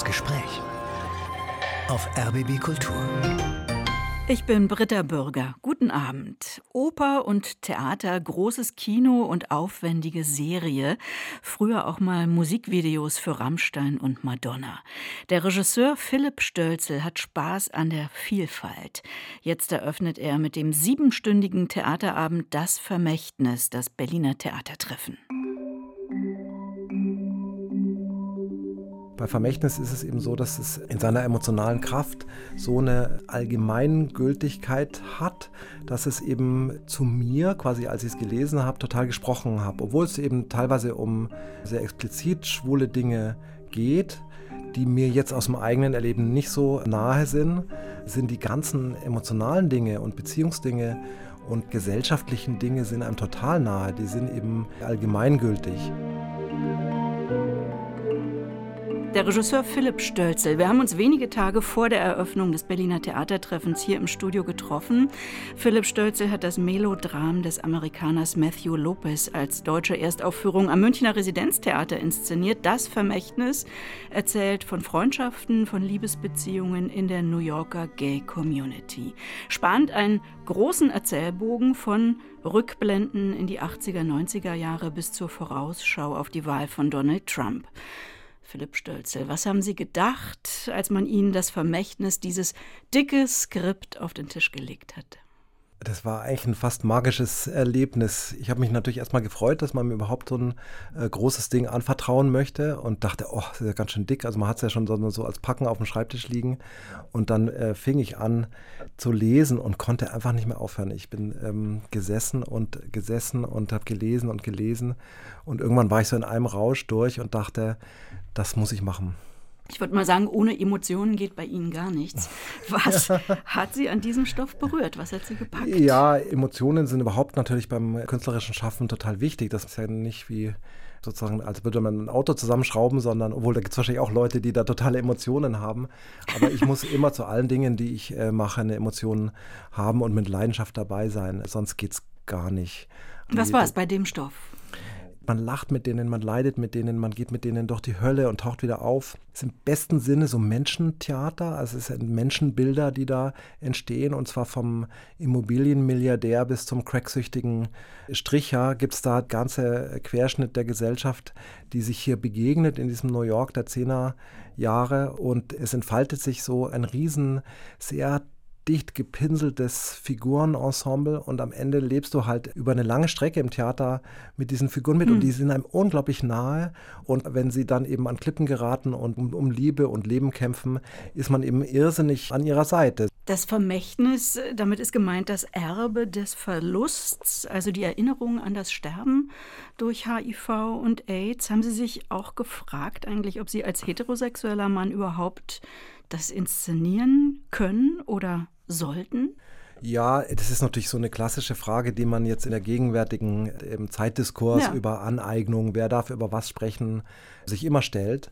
Das Gespräch auf RBB Kultur. Ich bin Britta Bürger. Guten Abend. Oper und Theater, großes Kino und aufwendige Serie. Früher auch mal Musikvideos für Rammstein und Madonna. Der Regisseur Philipp Stölzel hat Spaß an der Vielfalt. Jetzt eröffnet er mit dem siebenstündigen Theaterabend Das Vermächtnis, das Berliner Theatertreffen. Bei Vermächtnis ist es eben so, dass es in seiner emotionalen Kraft so eine Allgemeingültigkeit hat, dass es eben zu mir, quasi als ich es gelesen habe, total gesprochen habe. Obwohl es eben teilweise um sehr explizit schwule Dinge geht, die mir jetzt aus dem eigenen Erleben nicht so nahe sind, sind die ganzen emotionalen Dinge und Beziehungsdinge und gesellschaftlichen Dinge sind einem total nahe. Die sind eben allgemeingültig. Der Regisseur Philipp Stölzel. Wir haben uns wenige Tage vor der Eröffnung des Berliner Theatertreffens hier im Studio getroffen. Philipp Stölzel hat das Melodram des Amerikaners Matthew Lopez als deutsche Erstaufführung am Münchner Residenztheater inszeniert. Das Vermächtnis erzählt von Freundschaften, von Liebesbeziehungen in der New Yorker Gay Community. Spannt einen großen Erzählbogen von Rückblenden in die 80er, 90er Jahre bis zur Vorausschau auf die Wahl von Donald Trump. Philipp Stölzel, was haben Sie gedacht, als man Ihnen das Vermächtnis, dieses dicke Skript auf den Tisch gelegt hat? Das war eigentlich ein fast magisches Erlebnis. Ich habe mich natürlich erstmal gefreut, dass man mir überhaupt so ein äh, großes Ding anvertrauen möchte und dachte, oh, das ist ja ganz schön dick. Also man hat es ja schon so, so, als Packen auf dem Schreibtisch liegen. Und dann äh, fing ich an zu lesen und konnte einfach nicht mehr aufhören. Ich bin ähm, gesessen und gesessen und habe gelesen und gelesen. Und irgendwann war ich so in einem Rausch durch und dachte, das muss ich machen. Ich würde mal sagen, ohne Emotionen geht bei Ihnen gar nichts. Was hat Sie an diesem Stoff berührt? Was hat Sie gepackt? Ja, Emotionen sind überhaupt natürlich beim künstlerischen Schaffen total wichtig. Das ist ja nicht wie sozusagen, als würde man ein Auto zusammenschrauben, sondern, obwohl da gibt es wahrscheinlich auch Leute, die da totale Emotionen haben. Aber ich muss immer zu allen Dingen, die ich äh, mache, eine Emotion haben und mit Leidenschaft dabei sein. Sonst geht es gar nicht. Was war es bei dem Stoff? Man lacht mit denen, man leidet mit denen, man geht mit denen durch die Hölle und taucht wieder auf. Es ist im besten Sinne so Menschentheater, also es sind Menschenbilder, die da entstehen und zwar vom Immobilienmilliardär bis zum cracksüchtigen Stricher gibt es da ganze Querschnitt der Gesellschaft, die sich hier begegnet in diesem New York der Zehner Jahre und es entfaltet sich so ein riesen, sehr dicht gepinseltes Figurenensemble und am Ende lebst du halt über eine lange Strecke im Theater mit diesen Figuren mit mhm. und die sind einem unglaublich nahe und wenn sie dann eben an Klippen geraten und um, um Liebe und Leben kämpfen, ist man eben irrsinnig an ihrer Seite. Das Vermächtnis, damit ist gemeint das Erbe des Verlusts, also die Erinnerung an das Sterben durch HIV und AIDS. Haben Sie sich auch gefragt eigentlich, ob Sie als heterosexueller Mann überhaupt das inszenieren können oder sollten? Ja, das ist natürlich so eine klassische Frage, die man jetzt in der gegenwärtigen Zeitdiskurs ja. über Aneignung, wer darf über was sprechen, sich immer stellt.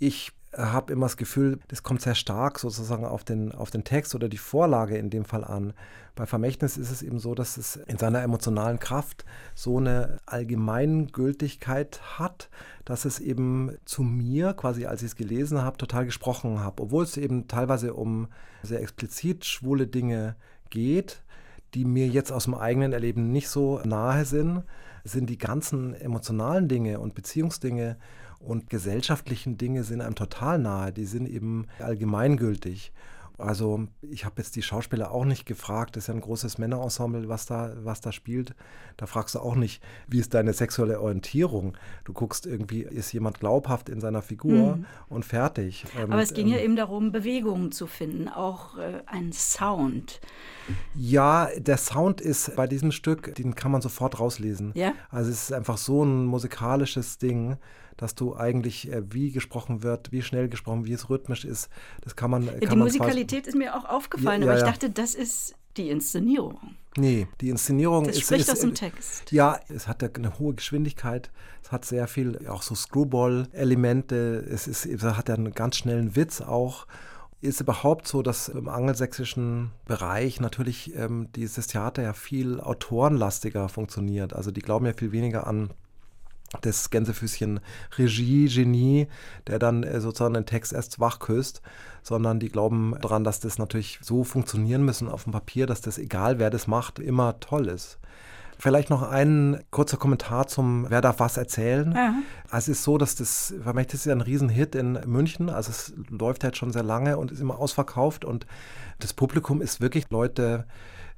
Ich habe immer das Gefühl, das kommt sehr stark sozusagen auf den, auf den Text oder die Vorlage in dem Fall an. Bei Vermächtnis ist es eben so, dass es in seiner emotionalen Kraft so eine Allgemeingültigkeit hat, dass es eben zu mir, quasi als ich es gelesen habe, total gesprochen habe. Obwohl es eben teilweise um sehr explizit schwule Dinge geht, die mir jetzt aus dem eigenen Erleben nicht so nahe sind, sind die ganzen emotionalen Dinge und Beziehungsdinge und gesellschaftlichen Dinge sind einem total nahe. Die sind eben allgemeingültig. Also ich habe jetzt die Schauspieler auch nicht gefragt, das ist ja ein großes Männerensemble, was da, was da spielt. Da fragst du auch nicht, wie ist deine sexuelle Orientierung. Du guckst irgendwie, ist jemand glaubhaft in seiner Figur mhm. und fertig. Aber es ging ähm, ja eben darum, Bewegungen zu finden, auch äh, ein Sound. Ja, der Sound ist bei diesem Stück, den kann man sofort rauslesen. Ja? Also es ist einfach so ein musikalisches Ding dass du eigentlich, äh, wie gesprochen wird, wie schnell gesprochen, wie es rhythmisch ist, das kann man. Ja, kann die Musikalität ist mir auch aufgefallen, ja, aber ich dachte, das ist die Inszenierung. Nee, die Inszenierung das ist. spricht ist, aus dem Text. Ja, es hat eine hohe Geschwindigkeit. Es hat sehr viel, auch so Screwball-Elemente. Es, ist, es hat ja einen ganz schnellen Witz auch. Ist überhaupt so, dass im angelsächsischen Bereich natürlich ähm, dieses Theater ja viel autorenlastiger funktioniert. Also die glauben ja viel weniger an das Gänsefüßchen Regie, Genie, der dann äh, sozusagen den Text erst wach küsst, sondern die glauben daran, dass das natürlich so funktionieren müssen auf dem Papier, dass das, egal wer das macht, immer toll ist. Vielleicht noch ein kurzer Kommentar zum Wer darf was erzählen. Ja. Also es ist so, dass das Vermächtnis ist ja ein Riesenhit in München. Also es läuft halt schon sehr lange und ist immer ausverkauft. Und das Publikum ist wirklich Leute,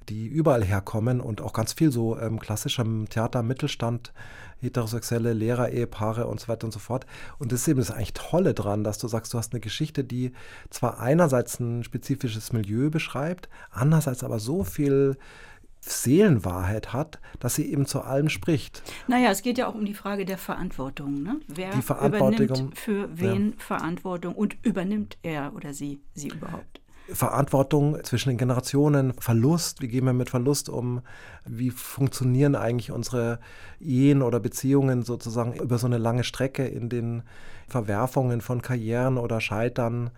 die überall herkommen und auch ganz viel so ähm, klassischem Theater, Mittelstand, heterosexuelle Lehrer, Ehepaare und so weiter und so fort. Und das ist eben das eigentlich Tolle dran, dass du sagst, du hast eine Geschichte, die zwar einerseits ein spezifisches Milieu beschreibt, andererseits aber so viel Seelenwahrheit hat, dass sie eben zu allem spricht. Naja, es geht ja auch um die Frage der Verantwortung. Ne? Wer die Verantwortung, übernimmt für wen ja. Verantwortung und übernimmt er oder sie sie überhaupt? Verantwortung zwischen den Generationen, Verlust, wie gehen wir mit Verlust um, wie funktionieren eigentlich unsere Ehen oder Beziehungen sozusagen über so eine lange Strecke in den Verwerfungen von Karrieren oder Scheitern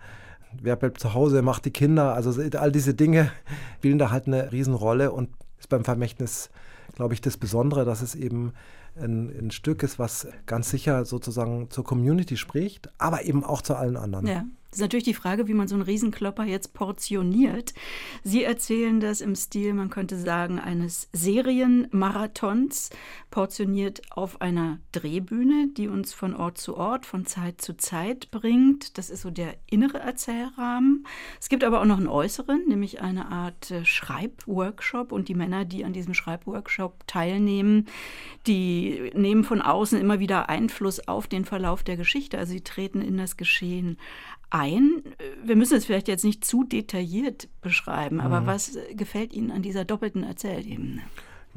wer bleibt zu Hause, macht die Kinder. Also all diese Dinge spielen da halt eine Riesenrolle und ist beim Vermächtnis, glaube ich, das Besondere, dass es eben ein, ein, Stück ist, was ganz sicher sozusagen zur Community spricht, aber eben auch zu allen anderen. Ja. Das ist natürlich die Frage, wie man so einen Riesenklopper jetzt portioniert. Sie erzählen das im Stil, man könnte sagen, eines Serienmarathons, portioniert auf einer Drehbühne, die uns von Ort zu Ort, von Zeit zu Zeit bringt. Das ist so der innere Erzählrahmen. Es gibt aber auch noch einen äußeren, nämlich eine Art äh, Schreibworkshop. Und die Männer, die an diesem Schreibworkshop teilnehmen, die nehmen von außen immer wieder Einfluss auf den Verlauf der Geschichte. Also sie treten in das Geschehen ein. Wir müssen es vielleicht jetzt nicht zu detailliert beschreiben, aber mhm. was gefällt Ihnen an dieser doppelten Erzählebene?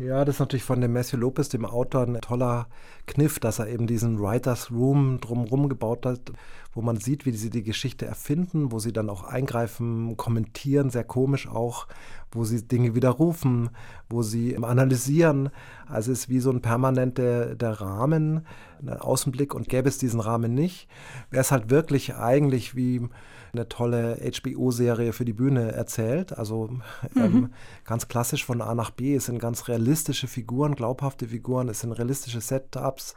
Ja, das ist natürlich von dem Matthew Lopez, dem Autor, ein toller Kniff, dass er eben diesen Writers Room drumherum gebaut hat, wo man sieht, wie sie die Geschichte erfinden, wo sie dann auch eingreifen, kommentieren, sehr komisch auch, wo sie Dinge widerrufen, wo sie analysieren. Also es ist wie so ein permanenter der Rahmen, ein Außenblick und gäbe es diesen Rahmen nicht, wäre es halt wirklich eigentlich wie eine tolle HBO-Serie für die Bühne erzählt. Also ähm, mhm. ganz klassisch von A nach B. Es sind ganz realistische Figuren, glaubhafte Figuren, es sind realistische Setups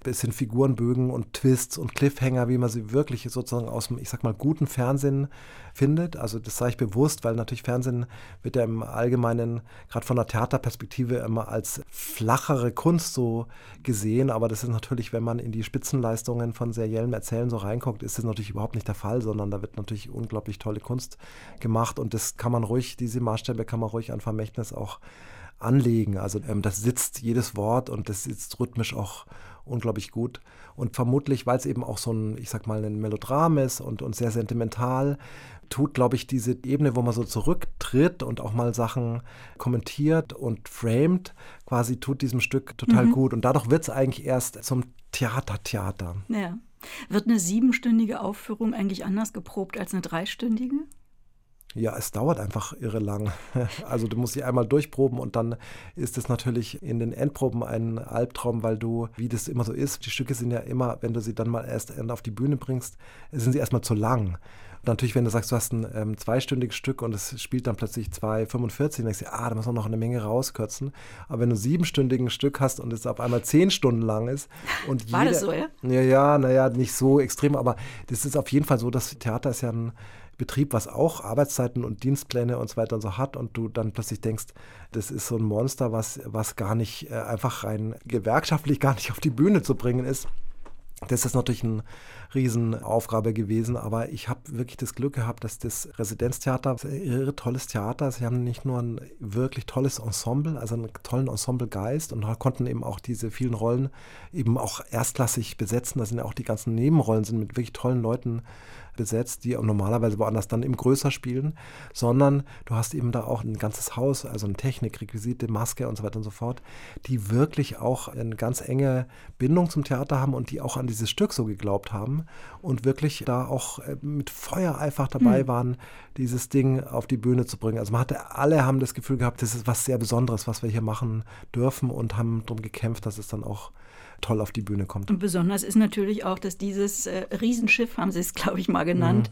bisschen Figurenbögen und Twists und Cliffhanger, wie man sie wirklich sozusagen aus dem, ich sag mal, guten Fernsehen findet. Also das sage ich bewusst, weil natürlich Fernsehen wird ja im Allgemeinen, gerade von der Theaterperspektive, immer als flachere Kunst so gesehen. Aber das ist natürlich, wenn man in die Spitzenleistungen von seriellem Erzählen so reinguckt, ist das natürlich überhaupt nicht der Fall, sondern da wird natürlich unglaublich tolle Kunst gemacht und das kann man ruhig, diese Maßstäbe kann man ruhig an Vermächtnis auch anlegen. Also ähm, das sitzt jedes Wort und das sitzt rhythmisch auch unglaublich gut. Und vermutlich, weil es eben auch so ein, ich sag mal, ein Melodram ist und, und sehr sentimental, tut, glaube ich, diese Ebene, wo man so zurücktritt und auch mal Sachen kommentiert und framed, quasi tut diesem Stück total mhm. gut. Und dadurch wird es eigentlich erst zum Theater-Theater. Ja. Wird eine siebenstündige Aufführung eigentlich anders geprobt als eine dreistündige? Ja, es dauert einfach irre lang. Also du musst sie einmal durchproben und dann ist es natürlich in den Endproben ein Albtraum, weil du, wie das immer so ist, die Stücke sind ja immer, wenn du sie dann mal erst auf die Bühne bringst, sind sie erstmal zu lang. Und natürlich, wenn du sagst, du hast ein ähm, zweistündiges Stück und es spielt dann plötzlich 2,45, dann denkst du, ah, da muss man noch eine Menge rauskürzen. Aber wenn du ein siebenstündiges Stück hast und es auf einmal zehn Stunden lang ist und War jeder, das so, ja? Ja, ja, naja, nicht so extrem, aber das ist auf jeden Fall so, das Theater ist ja ein Betrieb, was auch Arbeitszeiten und Dienstpläne und so weiter und so hat und du dann plötzlich denkst, das ist so ein Monster, was, was gar nicht äh, einfach rein gewerkschaftlich gar nicht auf die Bühne zu bringen ist. Das ist natürlich eine Riesenaufgabe gewesen, aber ich habe wirklich das Glück gehabt, dass das Residenztheater, das irre tolles Theater, sie haben nicht nur ein wirklich tolles Ensemble, also einen tollen Ensemblegeist und konnten eben auch diese vielen Rollen eben auch erstklassig besetzen. Da sind ja auch die ganzen Nebenrollen sind mit wirklich tollen Leuten besetzt, die normalerweise woanders dann eben größer spielen, sondern du hast eben da auch ein ganzes Haus, also eine Technik, Requisite, Maske und so weiter und so fort, die wirklich auch eine ganz enge Bindung zum Theater haben und die auch an dieses Stück so geglaubt haben und wirklich da auch äh, mit Feuer einfach dabei mhm. waren, dieses Ding auf die Bühne zu bringen. Also man hatte, alle haben das Gefühl gehabt, das ist was sehr Besonderes, was wir hier machen dürfen und haben darum gekämpft, dass es dann auch toll auf die Bühne kommt. Und besonders ist natürlich auch, dass dieses äh, Riesenschiff, haben Sie es, glaube ich, mal genannt,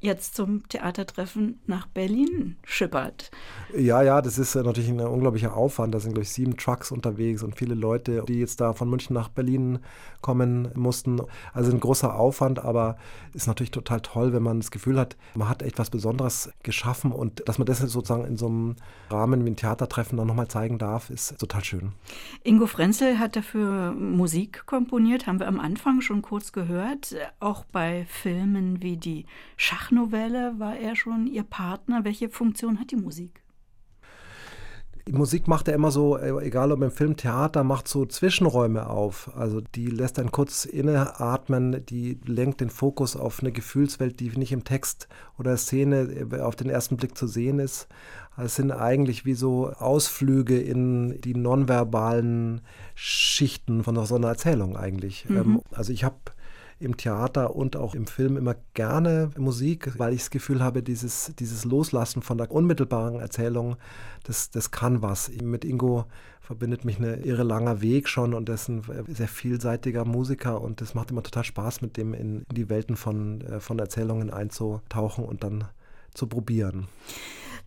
jetzt zum Theatertreffen nach Berlin schippert. Ja, ja, das ist natürlich ein unglaublicher Aufwand. Da sind, glaube ich, sieben Trucks unterwegs und viele Leute, die jetzt da von München nach Berlin kommen mussten. Also ein großer Aufwand, aber ist natürlich total toll, wenn man das Gefühl hat, man hat etwas Besonderes geschaffen und dass man das sozusagen in so einem Rahmen wie ein Theatertreffen dann nochmal zeigen darf, ist total schön. Ingo Frenzel hat dafür Musik komponiert, haben wir am Anfang schon kurz gehört. Auch bei Filmen wie die Schach Schachnovelle war er schon Ihr Partner. Welche Funktion hat die Musik? Die Musik macht er immer so, äh, egal ob im Film, Theater, macht so Zwischenräume auf. Also die lässt einen kurz inneatmen, die lenkt den Fokus auf eine Gefühlswelt, die nicht im Text oder Szene äh, auf den ersten Blick zu sehen ist. Es sind eigentlich wie so Ausflüge in die nonverbalen Schichten von so einer Erzählung eigentlich. Mhm. Ähm, also ich habe im Theater und auch im Film immer gerne Musik, weil ich das Gefühl habe, dieses, dieses Loslassen von der unmittelbaren Erzählung, das, das kann was. Mit Ingo verbindet mich ein irre langer Weg schon und er ist ein sehr vielseitiger Musiker und es macht immer total Spaß, mit dem in, in die Welten von, äh, von Erzählungen einzutauchen und dann zu probieren.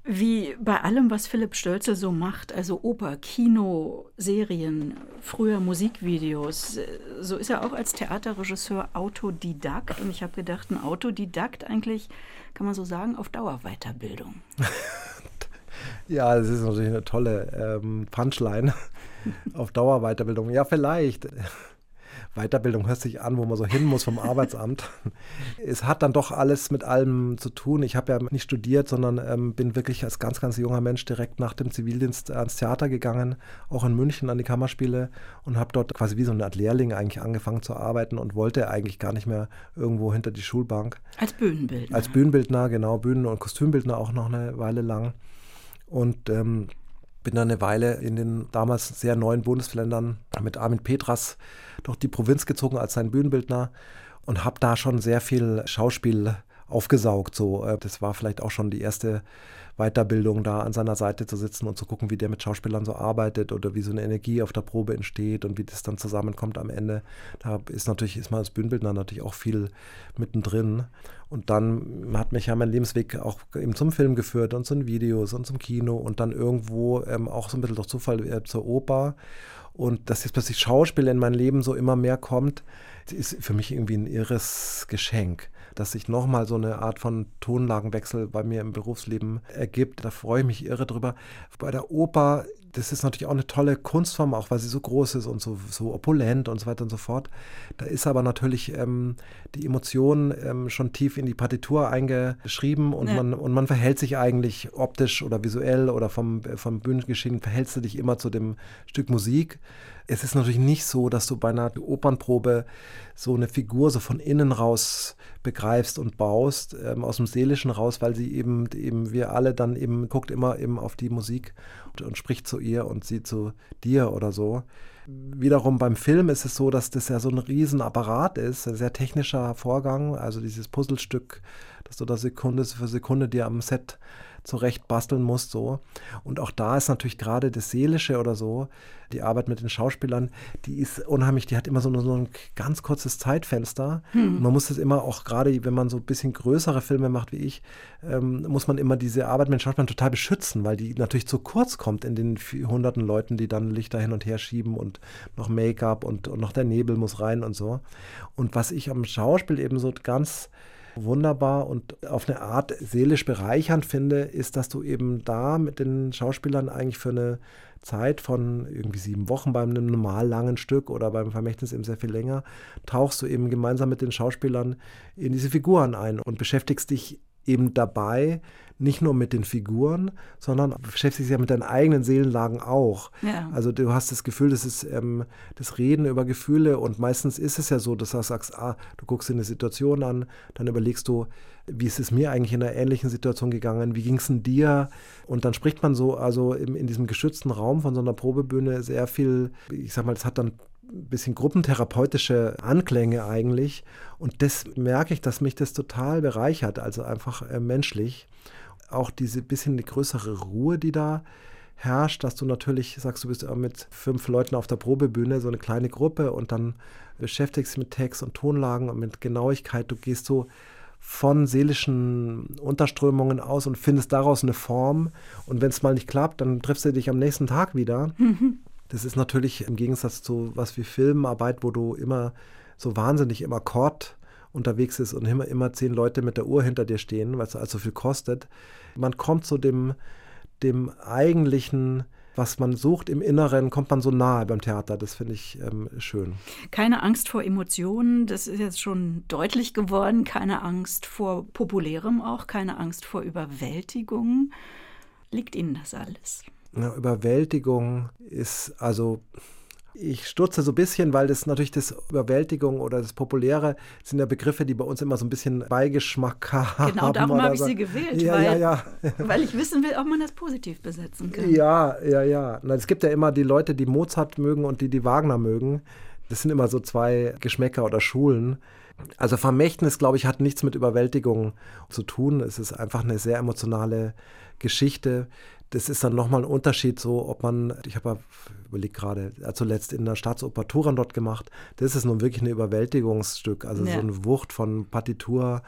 Wie bei allem, was Philipp Stölze so macht, also Oper, Kino, Serien, früher Musikvideos, so ist er auch als Theaterregisseur Autodidakt. Und ich habe gedacht, ein Autodidakt eigentlich, kann man so sagen, auf Dauerweiterbildung. ja, das ist natürlich eine tolle ähm, Punchline auf Dauerweiterbildung. Ja, vielleicht. Weiterbildung hört sich an, wo man so hin muss vom Arbeitsamt. es hat dann doch alles mit allem zu tun. Ich habe ja nicht studiert, sondern ähm, bin wirklich als ganz, ganz junger Mensch direkt nach dem Zivildienst ans Theater gegangen, auch in München an die Kammerspiele und habe dort quasi wie so eine Art Lehrling eigentlich angefangen zu arbeiten und wollte eigentlich gar nicht mehr irgendwo hinter die Schulbank. Als Bühnenbildner. Als Bühnenbildner, genau, Bühnen- und Kostümbildner auch noch eine Weile lang. Und ähm, bin dann eine Weile in den damals sehr neuen Bundesländern mit Armin Petras durch die Provinz gezogen als sein Bühnenbildner und habe da schon sehr viel Schauspiel aufgesaugt. So, äh, das war vielleicht auch schon die erste Weiterbildung, da an seiner Seite zu sitzen und zu gucken, wie der mit Schauspielern so arbeitet oder wie so eine Energie auf der Probe entsteht und wie das dann zusammenkommt am Ende. Da ist natürlich, ist man als Bühnenbildner natürlich auch viel mittendrin. Und dann hat mich ja mein Lebensweg auch eben zum Film geführt und zu den Videos und zum Kino und dann irgendwo ähm, auch so ein bisschen durch Zufall äh, zur Oper. Und dass jetzt plötzlich Schauspiel in mein Leben so immer mehr kommt, ist für mich irgendwie ein irres Geschenk dass sich nochmal so eine Art von Tonlagenwechsel bei mir im Berufsleben ergibt. Da freue ich mich irre drüber. Bei der Oper, das ist natürlich auch eine tolle Kunstform, auch weil sie so groß ist und so, so opulent und so weiter und so fort. Da ist aber natürlich ähm, die Emotion ähm, schon tief in die Partitur eingeschrieben und, ja. man, und man verhält sich eigentlich optisch oder visuell oder vom, vom Bühnengeschehen, verhältst du dich immer zu dem Stück Musik es ist natürlich nicht so, dass du bei einer Opernprobe so eine Figur so von innen raus begreifst und baust, ähm, aus dem Seelischen raus, weil sie eben, eben, wir alle dann eben, guckt immer eben auf die Musik und, und spricht zu ihr und sie zu dir oder so. Wiederum beim Film ist es so, dass das ja so ein Riesenapparat ist, ein sehr technischer Vorgang, also dieses Puzzlestück, dass du da Sekunde für Sekunde dir am Set zurecht basteln musst. So. Und auch da ist natürlich gerade das Seelische oder so, die Arbeit mit den Schauspielern, die ist unheimlich, die hat immer so, so ein ganz kurzes Zeitfenster. Hm. man muss das immer auch gerade, wenn man so ein bisschen größere Filme macht wie ich, ähm, muss man immer diese Arbeit mit den Schauspielern total beschützen, weil die natürlich zu kurz kommt in den hunderten Leuten, die dann Lichter hin und her schieben und noch Make-up und, und noch der Nebel muss rein und so. Und was ich am Schauspiel eben so ganz wunderbar und auf eine Art seelisch bereichernd finde, ist, dass du eben da mit den Schauspielern eigentlich für eine Zeit von irgendwie sieben Wochen bei einem normal langen Stück oder beim Vermächtnis eben sehr viel länger, tauchst du eben gemeinsam mit den Schauspielern in diese Figuren ein und beschäftigst dich eben dabei nicht nur mit den Figuren, sondern beschäftigst dich ja mit deinen eigenen Seelenlagen auch. Ja. Also du hast das Gefühl, das ist ähm, das Reden über Gefühle und meistens ist es ja so, dass du sagst, ah, du guckst dir eine Situation an, dann überlegst du, wie ist es mir eigentlich in einer ähnlichen Situation gegangen, wie ging es denn dir? Und dann spricht man so, also in, in diesem geschützten Raum von so einer Probebühne sehr viel, ich sag mal, das hat dann bisschen gruppentherapeutische Anklänge eigentlich. Und das merke ich, dass mich das total bereichert, also einfach äh, menschlich auch diese bisschen die größere Ruhe, die da herrscht, dass du natürlich sagst, du bist mit fünf Leuten auf der Probebühne, so eine kleine Gruppe und dann beschäftigst dich mit Text und Tonlagen und mit Genauigkeit. Du gehst so von seelischen Unterströmungen aus und findest daraus eine Form. Und wenn es mal nicht klappt, dann triffst du dich am nächsten Tag wieder. Mhm. Das ist natürlich im Gegensatz zu was wie Filmarbeit, wo du immer so wahnsinnig im Akkord unterwegs ist und immer, immer zehn Leute mit der Uhr hinter dir stehen, weil es also viel kostet. Man kommt zu dem, dem eigentlichen was man sucht im Inneren, kommt man so nahe beim Theater. Das finde ich ähm, schön. Keine Angst vor Emotionen, das ist jetzt schon deutlich geworden. Keine Angst vor Populärem auch, keine Angst vor Überwältigung. Liegt Ihnen das alles? Überwältigung ist also ich stutze so ein bisschen, weil das natürlich das Überwältigung oder das Populäre sind ja Begriffe, die bei uns immer so ein bisschen Beigeschmack haben. Genau, darum habe ich sie gewählt, ja, weil, ja, ja. weil ich wissen will, ob man das positiv besetzen kann. Ja, ja, ja. Na, es gibt ja immer die Leute, die Mozart mögen und die, die Wagner mögen. Das sind immer so zwei Geschmäcker oder Schulen. Also Vermächtnis, glaube ich, hat nichts mit Überwältigung zu tun. Es ist einfach eine sehr emotionale Geschichte, das ist dann nochmal ein Unterschied, so ob man, ich habe ja überlegt gerade, zuletzt in der Staatsoper Turandot gemacht, das ist nun wirklich ein Überwältigungsstück, also ja. so eine Wucht von Partitur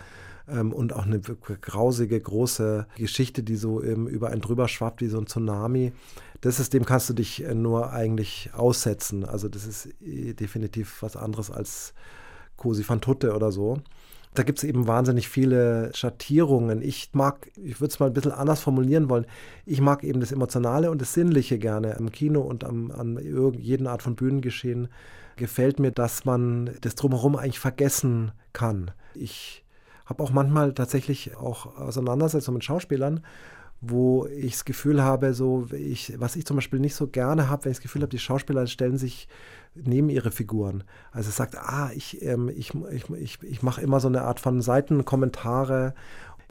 ähm, und auch eine grausige, große Geschichte, die so ähm, über einen drüber schwappt wie so ein Tsunami. Das ist, dem kannst du dich äh, nur eigentlich aussetzen. Also das ist äh, definitiv was anderes als Cosi van Tutte oder so. Da gibt es eben wahnsinnig viele Schattierungen. Ich mag, ich würde es mal ein bisschen anders formulieren wollen, ich mag eben das Emotionale und das Sinnliche gerne im Kino und am, an jeden Art von Bühnengeschehen. Gefällt mir, dass man das drumherum eigentlich vergessen kann. Ich habe auch manchmal tatsächlich auch Auseinandersetzungen mit Schauspielern, wo ich das Gefühl habe, so ich, was ich zum Beispiel nicht so gerne habe, wenn ich das Gefühl habe, die Schauspieler stellen sich neben ihre Figuren. Also es sagt, ah, ich, ähm, ich, ich, ich, ich mache immer so eine Art von Seitenkommentare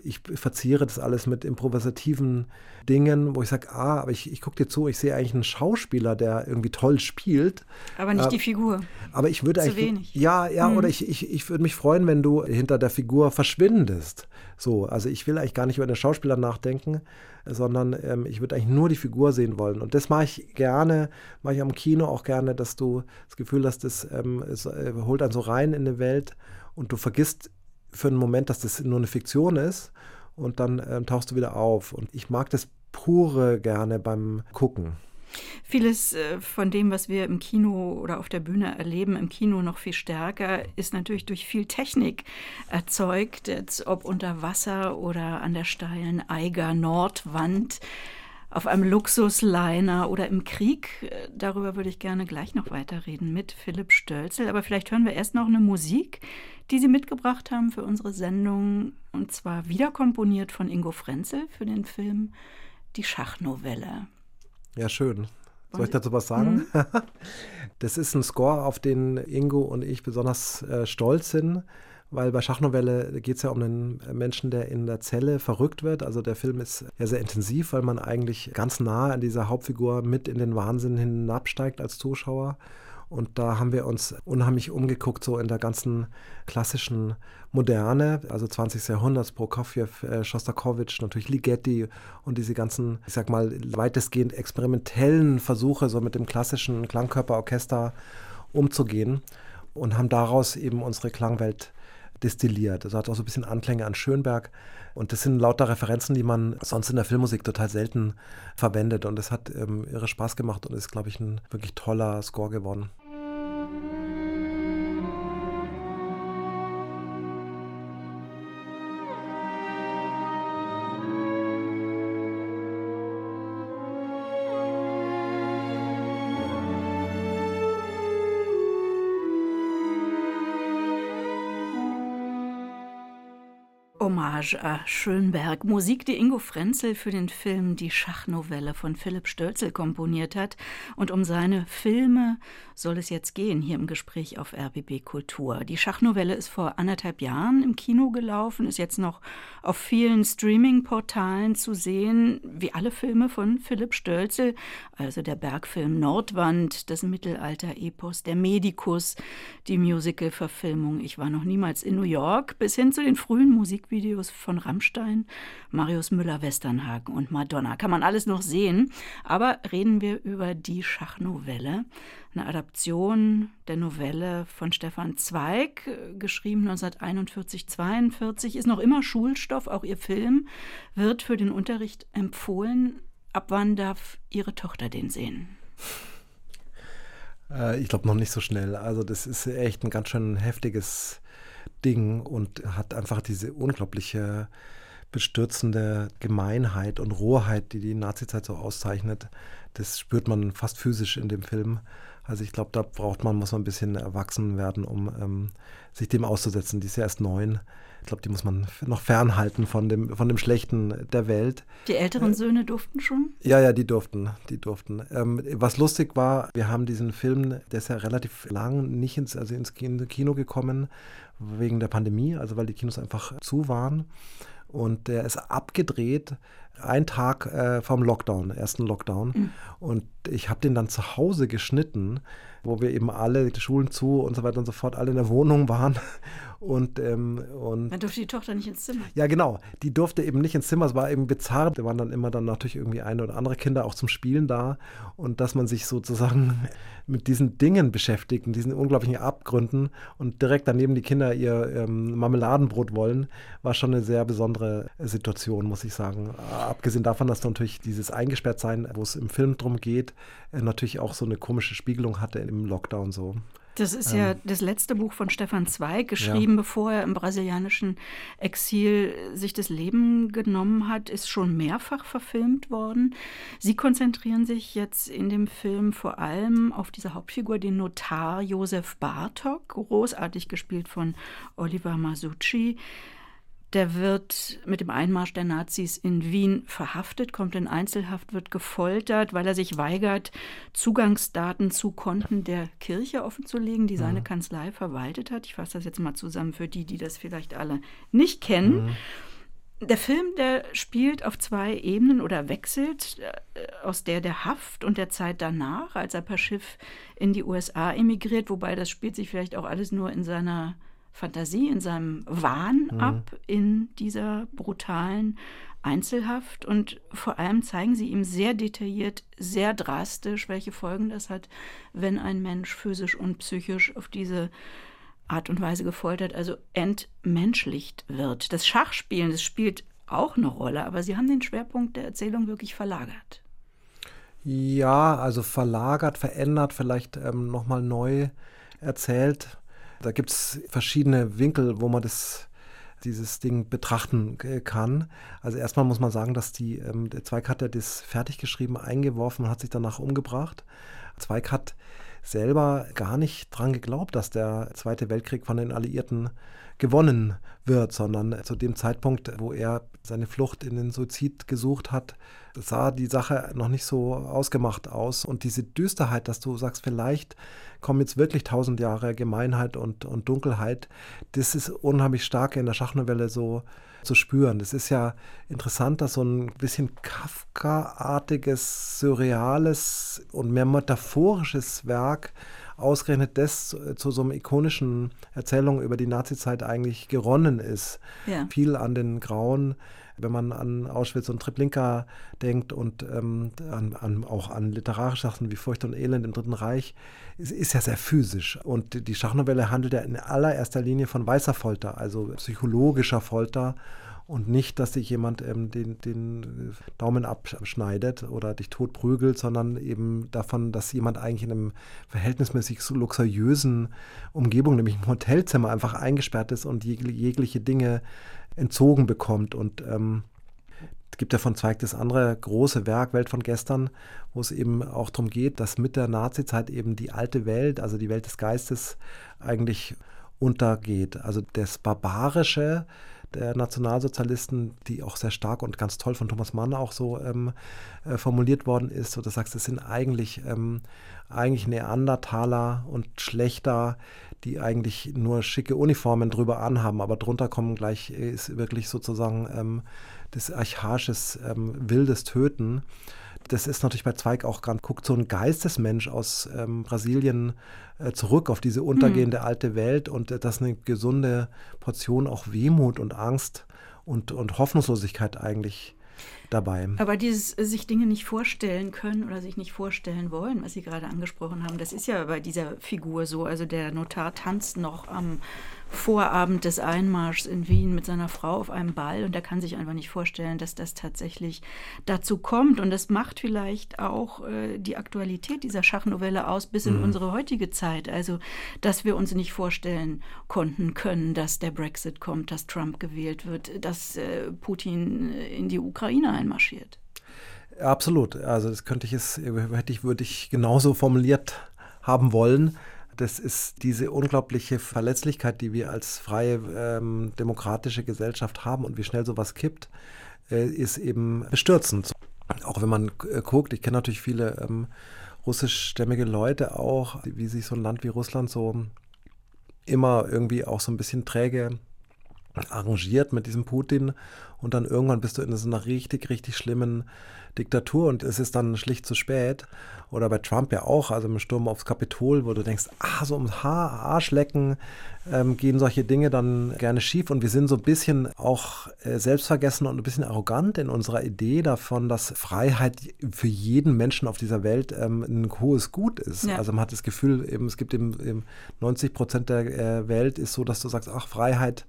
ich verziere das alles mit improvisativen Dingen, wo ich sage, ah, aber ich, ich gucke dir zu, ich sehe eigentlich einen Schauspieler, der irgendwie toll spielt. Aber nicht äh, die Figur. Aber ich würde zu eigentlich. Wenig. Ja, ja, hm. oder ich, ich, ich würde mich freuen, wenn du hinter der Figur verschwindest. So, also ich will eigentlich gar nicht über den Schauspieler nachdenken, sondern ähm, ich würde eigentlich nur die Figur sehen wollen. Und das mache ich gerne, mache ich am Kino auch gerne, dass du das Gefühl hast, das ähm, es, äh, holt einen so rein in eine Welt und du vergisst für einen Moment, dass das nur eine Fiktion ist und dann äh, tauchst du wieder auf. Und ich mag das pure gerne beim Gucken. Vieles äh, von dem, was wir im Kino oder auf der Bühne erleben, im Kino noch viel stärker, ist natürlich durch viel Technik erzeugt, ob unter Wasser oder an der steilen Eiger Nordwand auf einem Luxusliner oder im Krieg. Äh, darüber würde ich gerne gleich noch weiterreden mit Philipp Stölzel. Aber vielleicht hören wir erst noch eine Musik, die Sie mitgebracht haben für unsere Sendung. Und zwar wieder komponiert von Ingo Frenzel für den Film Die Schachnovelle. Ja, schön. Soll ich dazu was sagen? Mhm. Das ist ein Score, auf den Ingo und ich besonders äh, stolz sind weil bei Schachnovelle geht es ja um einen Menschen, der in der Zelle verrückt wird. Also der Film ist ja sehr intensiv, weil man eigentlich ganz nah an dieser Hauptfigur mit in den Wahnsinn hinabsteigt als Zuschauer. Und da haben wir uns unheimlich umgeguckt, so in der ganzen klassischen Moderne, also 20. Jahrhunderts, Prokofjew, äh, Schostakowitsch, natürlich Ligeti und diese ganzen, ich sag mal, weitestgehend experimentellen Versuche, so mit dem klassischen Klangkörperorchester umzugehen und haben daraus eben unsere Klangwelt destilliert. Also hat auch so ein bisschen Anklänge an Schönberg. Und das sind lauter Referenzen, die man sonst in der Filmmusik total selten verwendet. Und es hat ähm, irre Spaß gemacht und ist, glaube ich, ein wirklich toller Score geworden. Hommage à Schönberg. Musik, die Ingo Frenzel für den Film Die Schachnovelle von Philipp Stölzel komponiert hat. Und um seine Filme soll es jetzt gehen hier im Gespräch auf RBB Kultur. Die Schachnovelle ist vor anderthalb Jahren im Kino gelaufen, ist jetzt noch auf vielen Streaming-Portalen zu sehen, wie alle Filme von Philipp Stölzel, also der Bergfilm Nordwand, das Mittelalter-Epos, der Medikus, die Musical-Verfilmung Ich war noch niemals in New York, bis hin zu den frühen Musik Musikvideos von Rammstein, Marius Müller-Westernhagen und Madonna. Kann man alles noch sehen. Aber reden wir über die Schachnovelle, eine Adaption der Novelle von Stefan Zweig, geschrieben 1941-42, ist noch immer Schulstoff, auch ihr Film wird für den Unterricht empfohlen. Ab wann darf Ihre Tochter den sehen? Äh, ich glaube noch nicht so schnell. Also das ist echt ein ganz schön heftiges Ding und hat einfach diese unglaubliche bestürzende Gemeinheit und Rohheit, die die Nazizeit so auszeichnet. Das spürt man fast physisch in dem Film. Also ich glaube, da braucht man, muss man ein bisschen erwachsen werden, um ähm, sich dem auszusetzen. Die ist ja erst neun. Ich glaube, die muss man noch fernhalten von dem, von dem Schlechten der Welt. Die älteren äh, Söhne durften schon? Ja, ja, die durften. Die durften. Ähm, was lustig war, wir haben diesen Film, der ist ja relativ lang nicht ins, also ins Kino gekommen, wegen der Pandemie, also weil die Kinos einfach zu waren. Und der ist abgedreht, ein Tag äh, vom Lockdown, ersten Lockdown. Mhm. Und ich habe den dann zu Hause geschnitten, wo wir eben alle, die Schulen zu und so weiter und so fort, alle in der Wohnung waren. Und, ähm, und dann durfte die Tochter nicht ins Zimmer. Ja, genau. Die durfte eben nicht ins Zimmer. Es war eben bizarr. Da waren dann immer dann natürlich irgendwie eine oder andere Kinder auch zum Spielen da. Und dass man sich sozusagen mit diesen Dingen beschäftigt, diesen unglaublichen Abgründen und direkt daneben die Kinder ihr ähm, Marmeladenbrot wollen, war schon eine sehr besondere Situation, muss ich sagen. Abgesehen davon, dass natürlich dieses Eingesperrtsein, wo es im Film drum geht, äh, natürlich auch so eine komische Spiegelung hatte im Lockdown so. Das ist ähm, ja das letzte Buch von Stefan Zweig, geschrieben, ja. bevor er im brasilianischen Exil sich das Leben genommen hat, ist schon mehrfach verfilmt worden. Sie konzentrieren sich jetzt in dem Film vor allem auf diese Hauptfigur, den Notar Josef Bartok, großartig gespielt von Oliver Masucci. Der wird mit dem Einmarsch der Nazis in Wien verhaftet, kommt in Einzelhaft, wird gefoltert, weil er sich weigert, Zugangsdaten zu Konten der Kirche offenzulegen, die seine mhm. Kanzlei verwaltet hat. Ich fasse das jetzt mal zusammen für die, die das vielleicht alle nicht kennen. Mhm. Der Film, der spielt auf zwei Ebenen oder wechselt äh, aus der der Haft und der Zeit danach, als er per Schiff in die USA emigriert, wobei das spielt sich vielleicht auch alles nur in seiner Fantasie, in seinem Wahn mhm. ab, in dieser brutalen Einzelhaft. Und vor allem zeigen sie ihm sehr detailliert, sehr drastisch, welche Folgen das hat, wenn ein Mensch physisch und psychisch auf diese Art und Weise gefoltert, also entmenschlicht wird. Das Schachspielen, das spielt auch eine Rolle, aber sie haben den Schwerpunkt der Erzählung wirklich verlagert. Ja, also verlagert, verändert, vielleicht ähm, nochmal neu erzählt. Da gibt es verschiedene Winkel, wo man das dieses Ding betrachten kann. Also erstmal muss man sagen, dass die, ähm, der Zweig hat ja das fertig geschrieben, eingeworfen und hat sich danach umgebracht. Zweig hat selber gar nicht dran geglaubt, dass der Zweite Weltkrieg von den Alliierten gewonnen wird, sondern zu dem Zeitpunkt, wo er seine Flucht in den Suizid gesucht hat, sah die Sache noch nicht so ausgemacht aus. Und diese Düsterheit, dass du sagst, vielleicht kommen jetzt wirklich tausend Jahre Gemeinheit und, und Dunkelheit, das ist unheimlich stark in der Schachnovelle so zu spüren. Das ist ja interessant, dass so ein bisschen Kafka-artiges, surreales und mehr metaphorisches Werk ausgerechnet das zu so einer ikonischen Erzählung über die Nazizeit eigentlich geronnen ist. Ja. Viel an den grauen wenn man an Auschwitz und Treblinka denkt und ähm, an, an, auch an literarische Sachen wie Furcht und Elend im Dritten Reich, ist, ist ja sehr physisch. Und die Schachnovelle handelt ja in allererster Linie von weißer Folter, also psychologischer Folter und nicht, dass sich jemand ähm, den, den Daumen abschneidet oder dich tot prügelt, sondern eben davon, dass jemand eigentlich in einem verhältnismäßig luxuriösen Umgebung, nämlich im Hotelzimmer, einfach eingesperrt ist und jegliche Dinge entzogen bekommt. Und ähm, es gibt ja von Zweig das andere große Werk, Welt von gestern, wo es eben auch darum geht, dass mit der Nazizeit eben die alte Welt, also die Welt des Geistes, eigentlich untergeht. Also das Barbarische, der Nationalsozialisten, die auch sehr stark und ganz toll von Thomas Mann auch so ähm, äh, formuliert worden ist. So, du sagst, es sind eigentlich, ähm, eigentlich Neandertaler und Schlechter, die eigentlich nur schicke Uniformen drüber anhaben, aber drunter kommen gleich, ist wirklich sozusagen ähm, das archaisches, ähm, wildes Töten. Das ist natürlich bei Zweig auch ganz, guckt so ein Geistesmensch aus ähm, Brasilien äh, zurück auf diese untergehende mhm. alte Welt und äh, das eine gesunde Portion auch Wehmut und Angst und, und Hoffnungslosigkeit eigentlich dabei. Aber dieses äh, sich Dinge nicht vorstellen können oder sich nicht vorstellen wollen, was Sie gerade angesprochen haben, das ist ja bei dieser Figur so. Also der Notar tanzt noch am Vorabend des Einmarschs in Wien mit seiner Frau auf einem Ball und er kann sich einfach nicht vorstellen, dass das tatsächlich dazu kommt. Und das macht vielleicht auch äh, die Aktualität dieser Schachnovelle aus bis in mhm. unsere heutige Zeit. Also, dass wir uns nicht vorstellen konnten können, dass der Brexit kommt, dass Trump gewählt wird, dass äh, Putin in die Ukraine einmarschiert. Absolut. Also das könnte ich es, hätte ich, würde ich genauso formuliert haben wollen das ist diese unglaubliche Verletzlichkeit, die wir als freie ähm, demokratische Gesellschaft haben und wie schnell sowas kippt, äh, ist eben bestürzend. Auch wenn man äh, guckt, ich kenne natürlich viele ähm, russischstämmige Leute auch, wie sich so ein Land wie Russland so immer irgendwie auch so ein bisschen träge arrangiert mit diesem Putin und dann irgendwann bist du in so einer richtig, richtig schlimmen Diktatur und es ist dann schlicht zu spät. Oder bei Trump ja auch, also im Sturm aufs Kapitol, wo du denkst, ah, so ums Haar, Arschlecken ähm, gehen solche Dinge dann gerne schief. Und wir sind so ein bisschen auch äh, selbstvergessen und ein bisschen arrogant in unserer Idee davon, dass Freiheit für jeden Menschen auf dieser Welt ähm, ein hohes Gut ist. Ja. Also man hat das Gefühl, eben, es gibt eben, eben 90 Prozent der äh, Welt ist so, dass du sagst, ach, Freiheit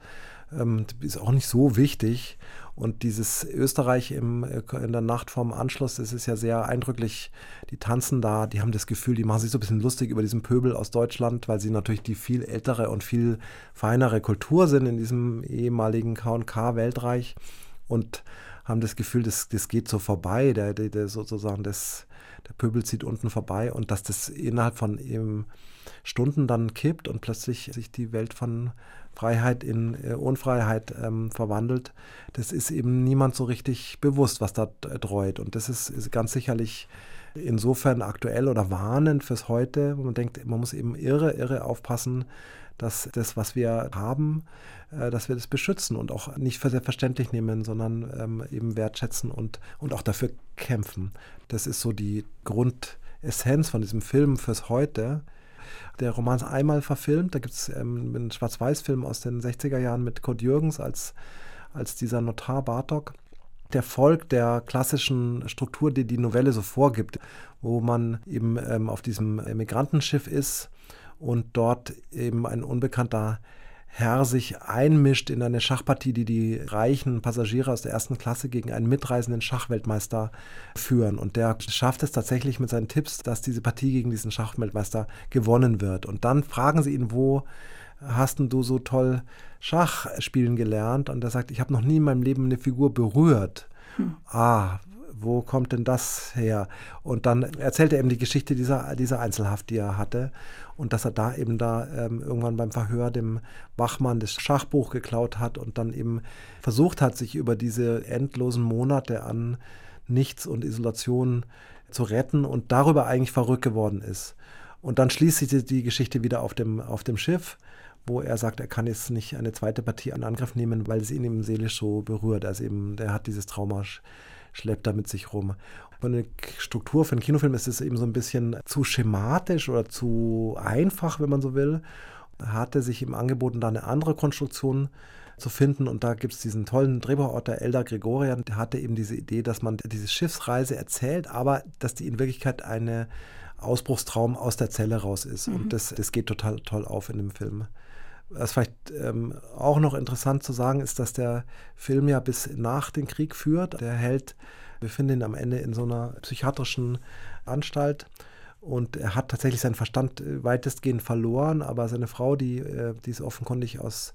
ähm, ist auch nicht so wichtig. Und dieses Österreich im, äh, in der Nacht vorm Anschluss, das ist ja sehr eindrücklich. Die tanzen da, die haben das Gefühl, die machen sich so ein bisschen lustig über diesen Pöbel aus Deutschland, weil sie natürlich die viel ältere und viel feinere Kultur sind in diesem ehemaligen KK-Weltreich und haben das Gefühl, das, das geht so vorbei, der, der, der sozusagen das, der Pöbel zieht unten vorbei und dass das innerhalb von eben Stunden dann kippt und plötzlich sich die Welt von Freiheit in äh, Unfreiheit ähm, verwandelt, das ist eben niemand so richtig bewusst, was da dreut. Und das ist, ist ganz sicherlich insofern aktuell oder warnend fürs Heute, wo man denkt, man muss eben irre, irre aufpassen, dass das, was wir haben, äh, dass wir das beschützen und auch nicht für selbstverständlich nehmen, sondern ähm, eben wertschätzen und, und auch dafür kämpfen. Das ist so die Grundessenz von diesem Film fürs Heute. Der Roman ist einmal verfilmt. Da gibt es ähm, einen Schwarz-Weiß-Film aus den 60er Jahren mit Kurt Jürgens als, als dieser Notar Bartok. Der folgt der klassischen Struktur, die die Novelle so vorgibt, wo man eben ähm, auf diesem Migrantenschiff ist und dort eben ein unbekannter Herr sich einmischt in eine Schachpartie, die die reichen Passagiere aus der ersten Klasse gegen einen mitreisenden Schachweltmeister führen. Und der schafft es tatsächlich mit seinen Tipps, dass diese Partie gegen diesen Schachweltmeister gewonnen wird. Und dann fragen sie ihn, wo hast du so toll Schach spielen gelernt? Und er sagt, ich habe noch nie in meinem Leben eine Figur berührt. Hm. Ah, wo kommt denn das her? Und dann erzählt er eben die Geschichte dieser, dieser Einzelhaft, die er hatte. Und dass er da eben da ähm, irgendwann beim Verhör dem Wachmann das Schachbuch geklaut hat und dann eben versucht hat, sich über diese endlosen Monate an Nichts und Isolation zu retten und darüber eigentlich verrückt geworden ist. Und dann schließt sich die Geschichte wieder auf dem, auf dem Schiff wo er sagt, er kann jetzt nicht eine zweite Partie an Angriff nehmen, weil es ihn eben seelisch so berührt. Also eben, der hat dieses Trauma schleppt er mit sich rum. Von der Struktur für einen Kinofilm ist es eben so ein bisschen zu schematisch oder zu einfach, wenn man so will. Hatte sich ihm angeboten, da eine andere Konstruktion zu finden. Und da gibt es diesen tollen Drehbuchautor Elda Gregorian, der hatte eben diese Idee, dass man diese Schiffsreise erzählt, aber dass die in Wirklichkeit eine Ausbruchstraum aus der Zelle raus ist. Mhm. Und das, das geht total toll auf in dem Film. Was vielleicht ähm, auch noch interessant zu sagen ist, dass der Film ja bis nach den Krieg führt. Der Held, wir finden ihn am Ende in so einer psychiatrischen Anstalt und er hat tatsächlich seinen Verstand äh, weitestgehend verloren, aber seine Frau, die, äh, die es offenkundig aus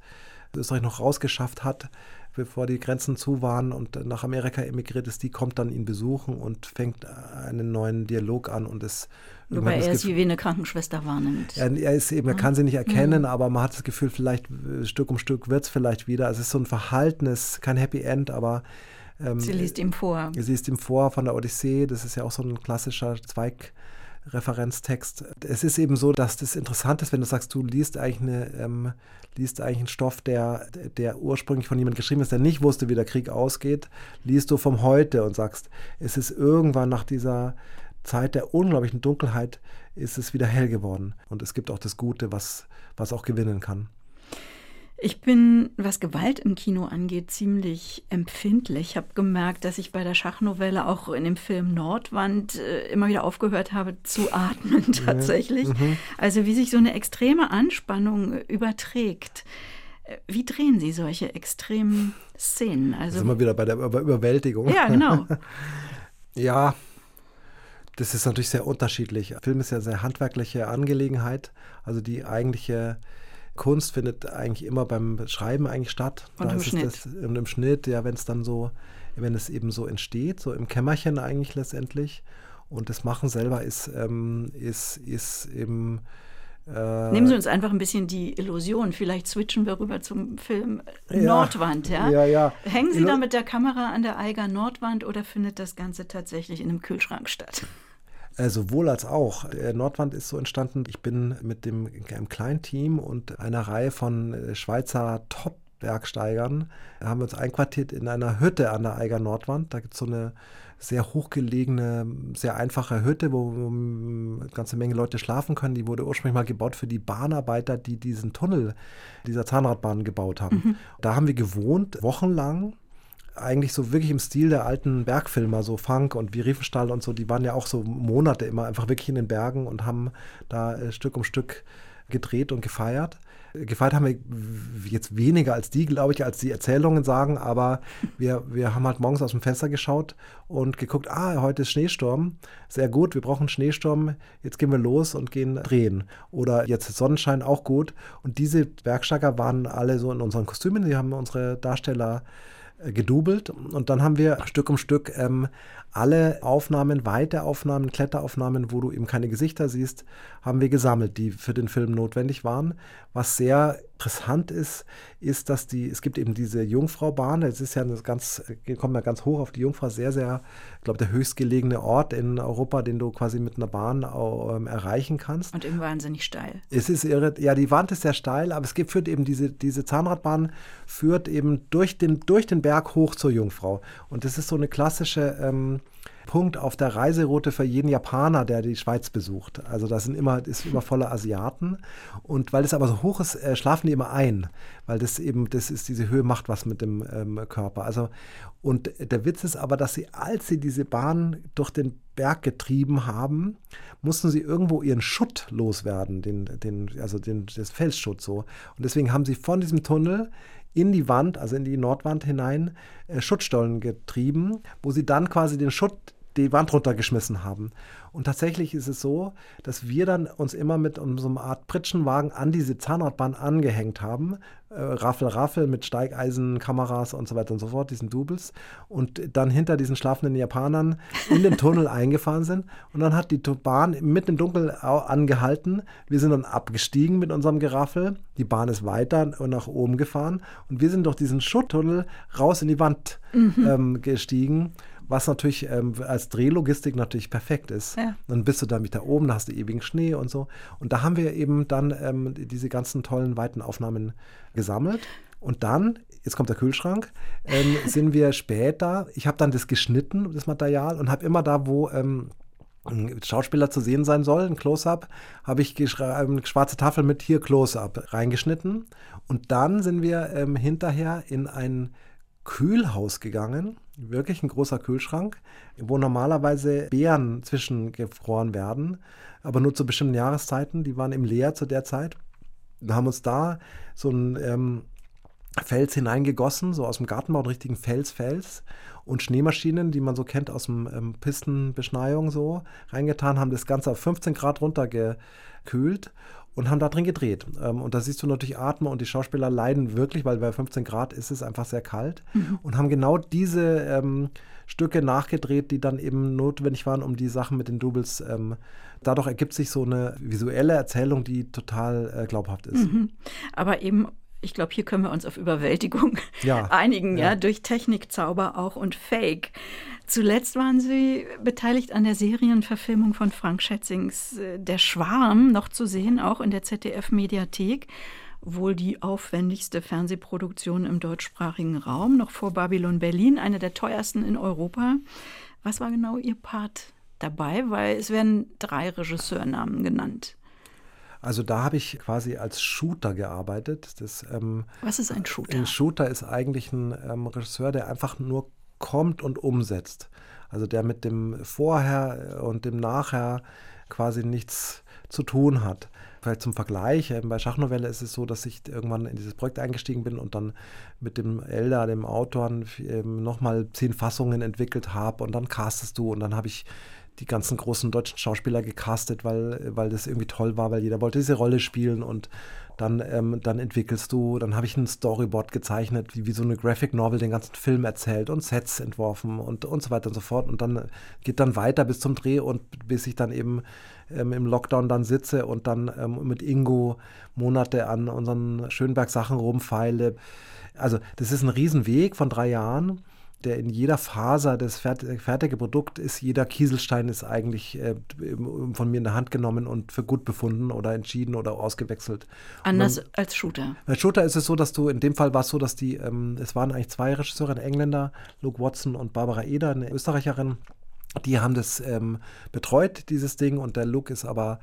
Österreich noch rausgeschafft hat, bevor die Grenzen zu waren und nach Amerika emigriert ist, die kommt dann ihn besuchen und fängt einen neuen Dialog an und es Wobei er sie wie eine Krankenschwester wahrnimmt. Er, er ist eben, er kann sie nicht erkennen, mhm. aber man hat das Gefühl, vielleicht äh, Stück um Stück wird es vielleicht wieder. es ist so ein Verhaltenes, kein Happy End, aber ähm, sie liest ihm vor. Sie liest ihm vor von der Odyssee. Das ist ja auch so ein klassischer Zweig. Referenztext. Es ist eben so, dass das interessant ist, wenn du sagst, du liest eigentlich, eine, ähm, liest eigentlich einen Stoff, der, der ursprünglich von jemandem geschrieben ist, der nicht wusste, wie der Krieg ausgeht, liest du vom Heute und sagst, es ist irgendwann nach dieser Zeit der unglaublichen Dunkelheit, ist es wieder hell geworden. Und es gibt auch das Gute, was, was auch gewinnen kann. Ich bin, was Gewalt im Kino angeht, ziemlich empfindlich. Ich habe gemerkt, dass ich bei der Schachnovelle auch in dem Film Nordwand äh, immer wieder aufgehört habe zu atmen tatsächlich. Mhm. Also wie sich so eine extreme Anspannung überträgt. Äh, wie drehen Sie solche extremen Szenen? Also sind wir wieder bei der Über Überwältigung. Ja, genau. ja, das ist natürlich sehr unterschiedlich. Film ist ja eine sehr handwerkliche Angelegenheit. Also die eigentliche Kunst findet eigentlich immer beim Schreiben eigentlich statt. Und da im Schnitt. Das, und im Schnitt, ja, wenn es dann so, wenn es eben so entsteht, so im Kämmerchen eigentlich letztendlich. Und das Machen selber ist, ähm, ist, ist eben. Äh, Nehmen Sie uns einfach ein bisschen die Illusion. Vielleicht switchen wir rüber zum Film ja, Nordwand. Ja? Ja, ja. Hängen Sie da mit der Kamera an der Eiger Nordwand oder findet das Ganze tatsächlich in einem Kühlschrank statt? Äh, sowohl als auch. Nordwand ist so entstanden. Ich bin mit dem einem kleinen Team und einer Reihe von äh, Schweizer Top Bergsteigern haben wir uns einquartiert in einer Hütte an der Eiger Nordwand. Da gibt es so eine sehr hochgelegene, sehr einfache Hütte, wo, wo eine ganze Menge Leute schlafen können. Die wurde ursprünglich mal gebaut für die Bahnarbeiter, die diesen Tunnel dieser Zahnradbahn gebaut haben. Mhm. Da haben wir gewohnt, wochenlang eigentlich so wirklich im Stil der alten Bergfilmer, so Funk und wie Riefenstahl und so, die waren ja auch so Monate immer einfach wirklich in den Bergen und haben da äh, Stück um Stück gedreht und gefeiert. Gefeiert haben wir jetzt weniger als die, glaube ich, als die Erzählungen sagen, aber wir, wir haben halt morgens aus dem Fenster geschaut und geguckt, ah, heute ist Schneesturm, sehr gut, wir brauchen Schneesturm, jetzt gehen wir los und gehen drehen. Oder jetzt Sonnenschein, auch gut. Und diese Bergsteiger waren alle so in unseren Kostümen, die haben unsere Darsteller äh, gedubelt. Und dann haben wir Stück um Stück ähm, alle Aufnahmen, Weiteaufnahmen, Kletteraufnahmen, wo du eben keine Gesichter siehst, haben wir gesammelt, die für den Film notwendig waren. Was sehr interessant ist, ist, dass die, es gibt eben diese Jungfraubahn, es ist ja eine ganz, kommt ja ganz hoch auf die Jungfrau, sehr, sehr, ich glaube, der höchstgelegene Ort in Europa, den du quasi mit einer Bahn ähm, erreichen kannst. Und eben wahnsinnig steil. Es ist irre, ja, die Wand ist sehr steil, aber es gibt, führt eben diese, diese Zahnradbahn, führt eben durch den, durch den Berg hoch zur Jungfrau. Und das ist so eine klassische ähm, Punkt auf der Reiseroute für jeden Japaner, der die Schweiz besucht. Also das sind immer, ist immer voller Asiaten. Und weil es aber so hoch ist, äh, schlafen die immer ein, weil das eben, das ist, diese Höhe macht was mit dem ähm, Körper. Also, und der Witz ist aber, dass sie, als sie diese Bahn durch den Berg getrieben haben, mussten sie irgendwo ihren Schutt loswerden, den, den, also den, das Felsschutt so. Und deswegen haben sie von diesem Tunnel in die Wand, also in die Nordwand hinein, äh, Schuttstollen getrieben, wo sie dann quasi den Schutt die Wand runtergeschmissen haben. Und tatsächlich ist es so, dass wir dann uns immer mit so einer Art Pritschenwagen an diese Zahnradbahn angehängt haben. Äh, Raffel, Raffel mit Steigeisenkameras und so weiter und so fort, diesen Doubles. Und dann hinter diesen schlafenden Japanern in den Tunnel eingefahren sind. Und dann hat die Bahn mitten im Dunkel angehalten. Wir sind dann abgestiegen mit unserem Geraffel. Die Bahn ist weiter nach oben gefahren. Und wir sind durch diesen Schutttunnel raus in die Wand mhm. ähm, gestiegen was natürlich ähm, als Drehlogistik natürlich perfekt ist. Ja. Dann bist du da mit da oben, da hast du ewigen Schnee und so. Und da haben wir eben dann ähm, diese ganzen tollen weiten Aufnahmen gesammelt. Und dann, jetzt kommt der Kühlschrank, ähm, sind wir später, ich habe dann das geschnitten, das Material, und habe immer da, wo ähm, ein Schauspieler zu sehen sein soll, ein Close-up, habe ich eine schwarze Tafel mit hier Close-up reingeschnitten. Und dann sind wir ähm, hinterher in ein Kühlhaus gegangen, wirklich ein großer Kühlschrank, wo normalerweise Beeren zwischengefroren werden, aber nur zu bestimmten Jahreszeiten. Die waren im Leer zu der Zeit. Wir haben uns da so ein ähm, Fels hineingegossen, so aus dem Gartenbau, einen richtigen Felsfels und Schneemaschinen, die man so kennt aus dem ähm, Pistenbeschneiung so reingetan, haben das Ganze auf 15 Grad runtergekühlt und haben da drin gedreht. Ähm, und da siehst du natürlich Atmen und die Schauspieler leiden wirklich, weil bei 15 Grad ist es einfach sehr kalt mhm. und haben genau diese ähm, Stücke nachgedreht, die dann eben notwendig waren, um die Sachen mit den Doubles. Ähm, dadurch ergibt sich so eine visuelle Erzählung, die total äh, glaubhaft ist. Mhm. Aber eben ich glaube, hier können wir uns auf Überwältigung ja, einigen, ja. ja, durch Technikzauber auch und Fake. Zuletzt waren Sie beteiligt an der Serienverfilmung von Frank Schätzings äh, Der Schwarm, noch zu sehen, auch in der ZDF-Mediathek. Wohl die aufwendigste Fernsehproduktion im deutschsprachigen Raum, noch vor Babylon Berlin, eine der teuersten in Europa. Was war genau Ihr Part dabei? Weil es werden drei Regisseurnamen genannt. Also da habe ich quasi als Shooter gearbeitet. Das, ähm, Was ist ein Shooter? Ein Shooter ist eigentlich ein ähm, Regisseur, der einfach nur kommt und umsetzt. Also der mit dem Vorher und dem Nachher quasi nichts zu tun hat. Vielleicht zum Vergleich, äh, bei Schachnovelle ist es so, dass ich irgendwann in dieses Projekt eingestiegen bin und dann mit dem Elder, dem Autor, nochmal zehn Fassungen entwickelt habe und dann castest du und dann habe ich die ganzen großen deutschen Schauspieler gecastet, weil, weil das irgendwie toll war, weil jeder wollte diese Rolle spielen und dann, ähm, dann entwickelst du, dann habe ich ein Storyboard gezeichnet, wie, wie so eine Graphic Novel den ganzen Film erzählt und Sets entworfen und, und so weiter und so fort und dann geht dann weiter bis zum Dreh und bis ich dann eben ähm, im Lockdown dann sitze und dann ähm, mit Ingo Monate an unseren Schönberg-Sachen rumfeile. Also das ist ein Riesenweg von drei Jahren der in jeder Faser des fertigen Produkts ist, jeder Kieselstein ist eigentlich äh, von mir in der Hand genommen und für gut befunden oder entschieden oder ausgewechselt. Anders dann, als Shooter. Als Shooter ist es so, dass du, in dem Fall war es so, dass die, ähm, es waren eigentlich zwei Regisseure, ein Engländer, Luke Watson und Barbara Eder, eine Österreicherin, die haben das ähm, betreut, dieses Ding, und der Luke ist aber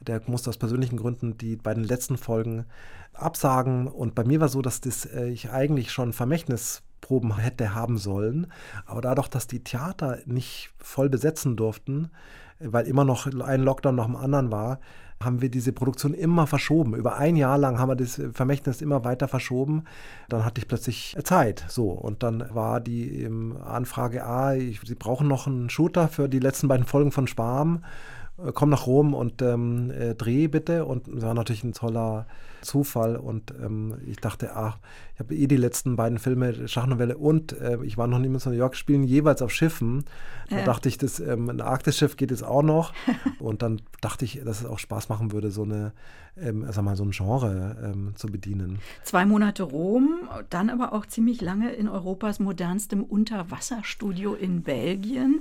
der musste aus persönlichen Gründen die beiden letzten Folgen absagen. Und bei mir war so, dass das, äh, ich eigentlich schon Vermächtnis Proben hätte haben sollen. Aber dadurch, dass die Theater nicht voll besetzen durften, weil immer noch ein Lockdown nach dem anderen war, haben wir diese Produktion immer verschoben. Über ein Jahr lang haben wir das Vermächtnis immer weiter verschoben. Dann hatte ich plötzlich Zeit. So, und dann war die Anfrage, ah, ich, Sie brauchen noch einen Shooter für die letzten beiden Folgen von Sparm. Äh, komm nach Rom und ähm, äh, dreh bitte. Und das war natürlich ein toller Zufall. Und ähm, ich dachte, ach, ich habe eh die letzten beiden Filme, Schachnovelle und äh, ich war noch nie mit New York, spielen jeweils auf Schiffen. Da ja. dachte ich, das, ähm, ein Arktis-Schiff geht jetzt auch noch. und dann dachte ich, dass es auch Spaß machen würde, so eine, ähm, sag mal, so ein Genre ähm, zu bedienen. Zwei Monate Rom, dann aber auch ziemlich lange in Europas modernstem Unterwasserstudio in Belgien.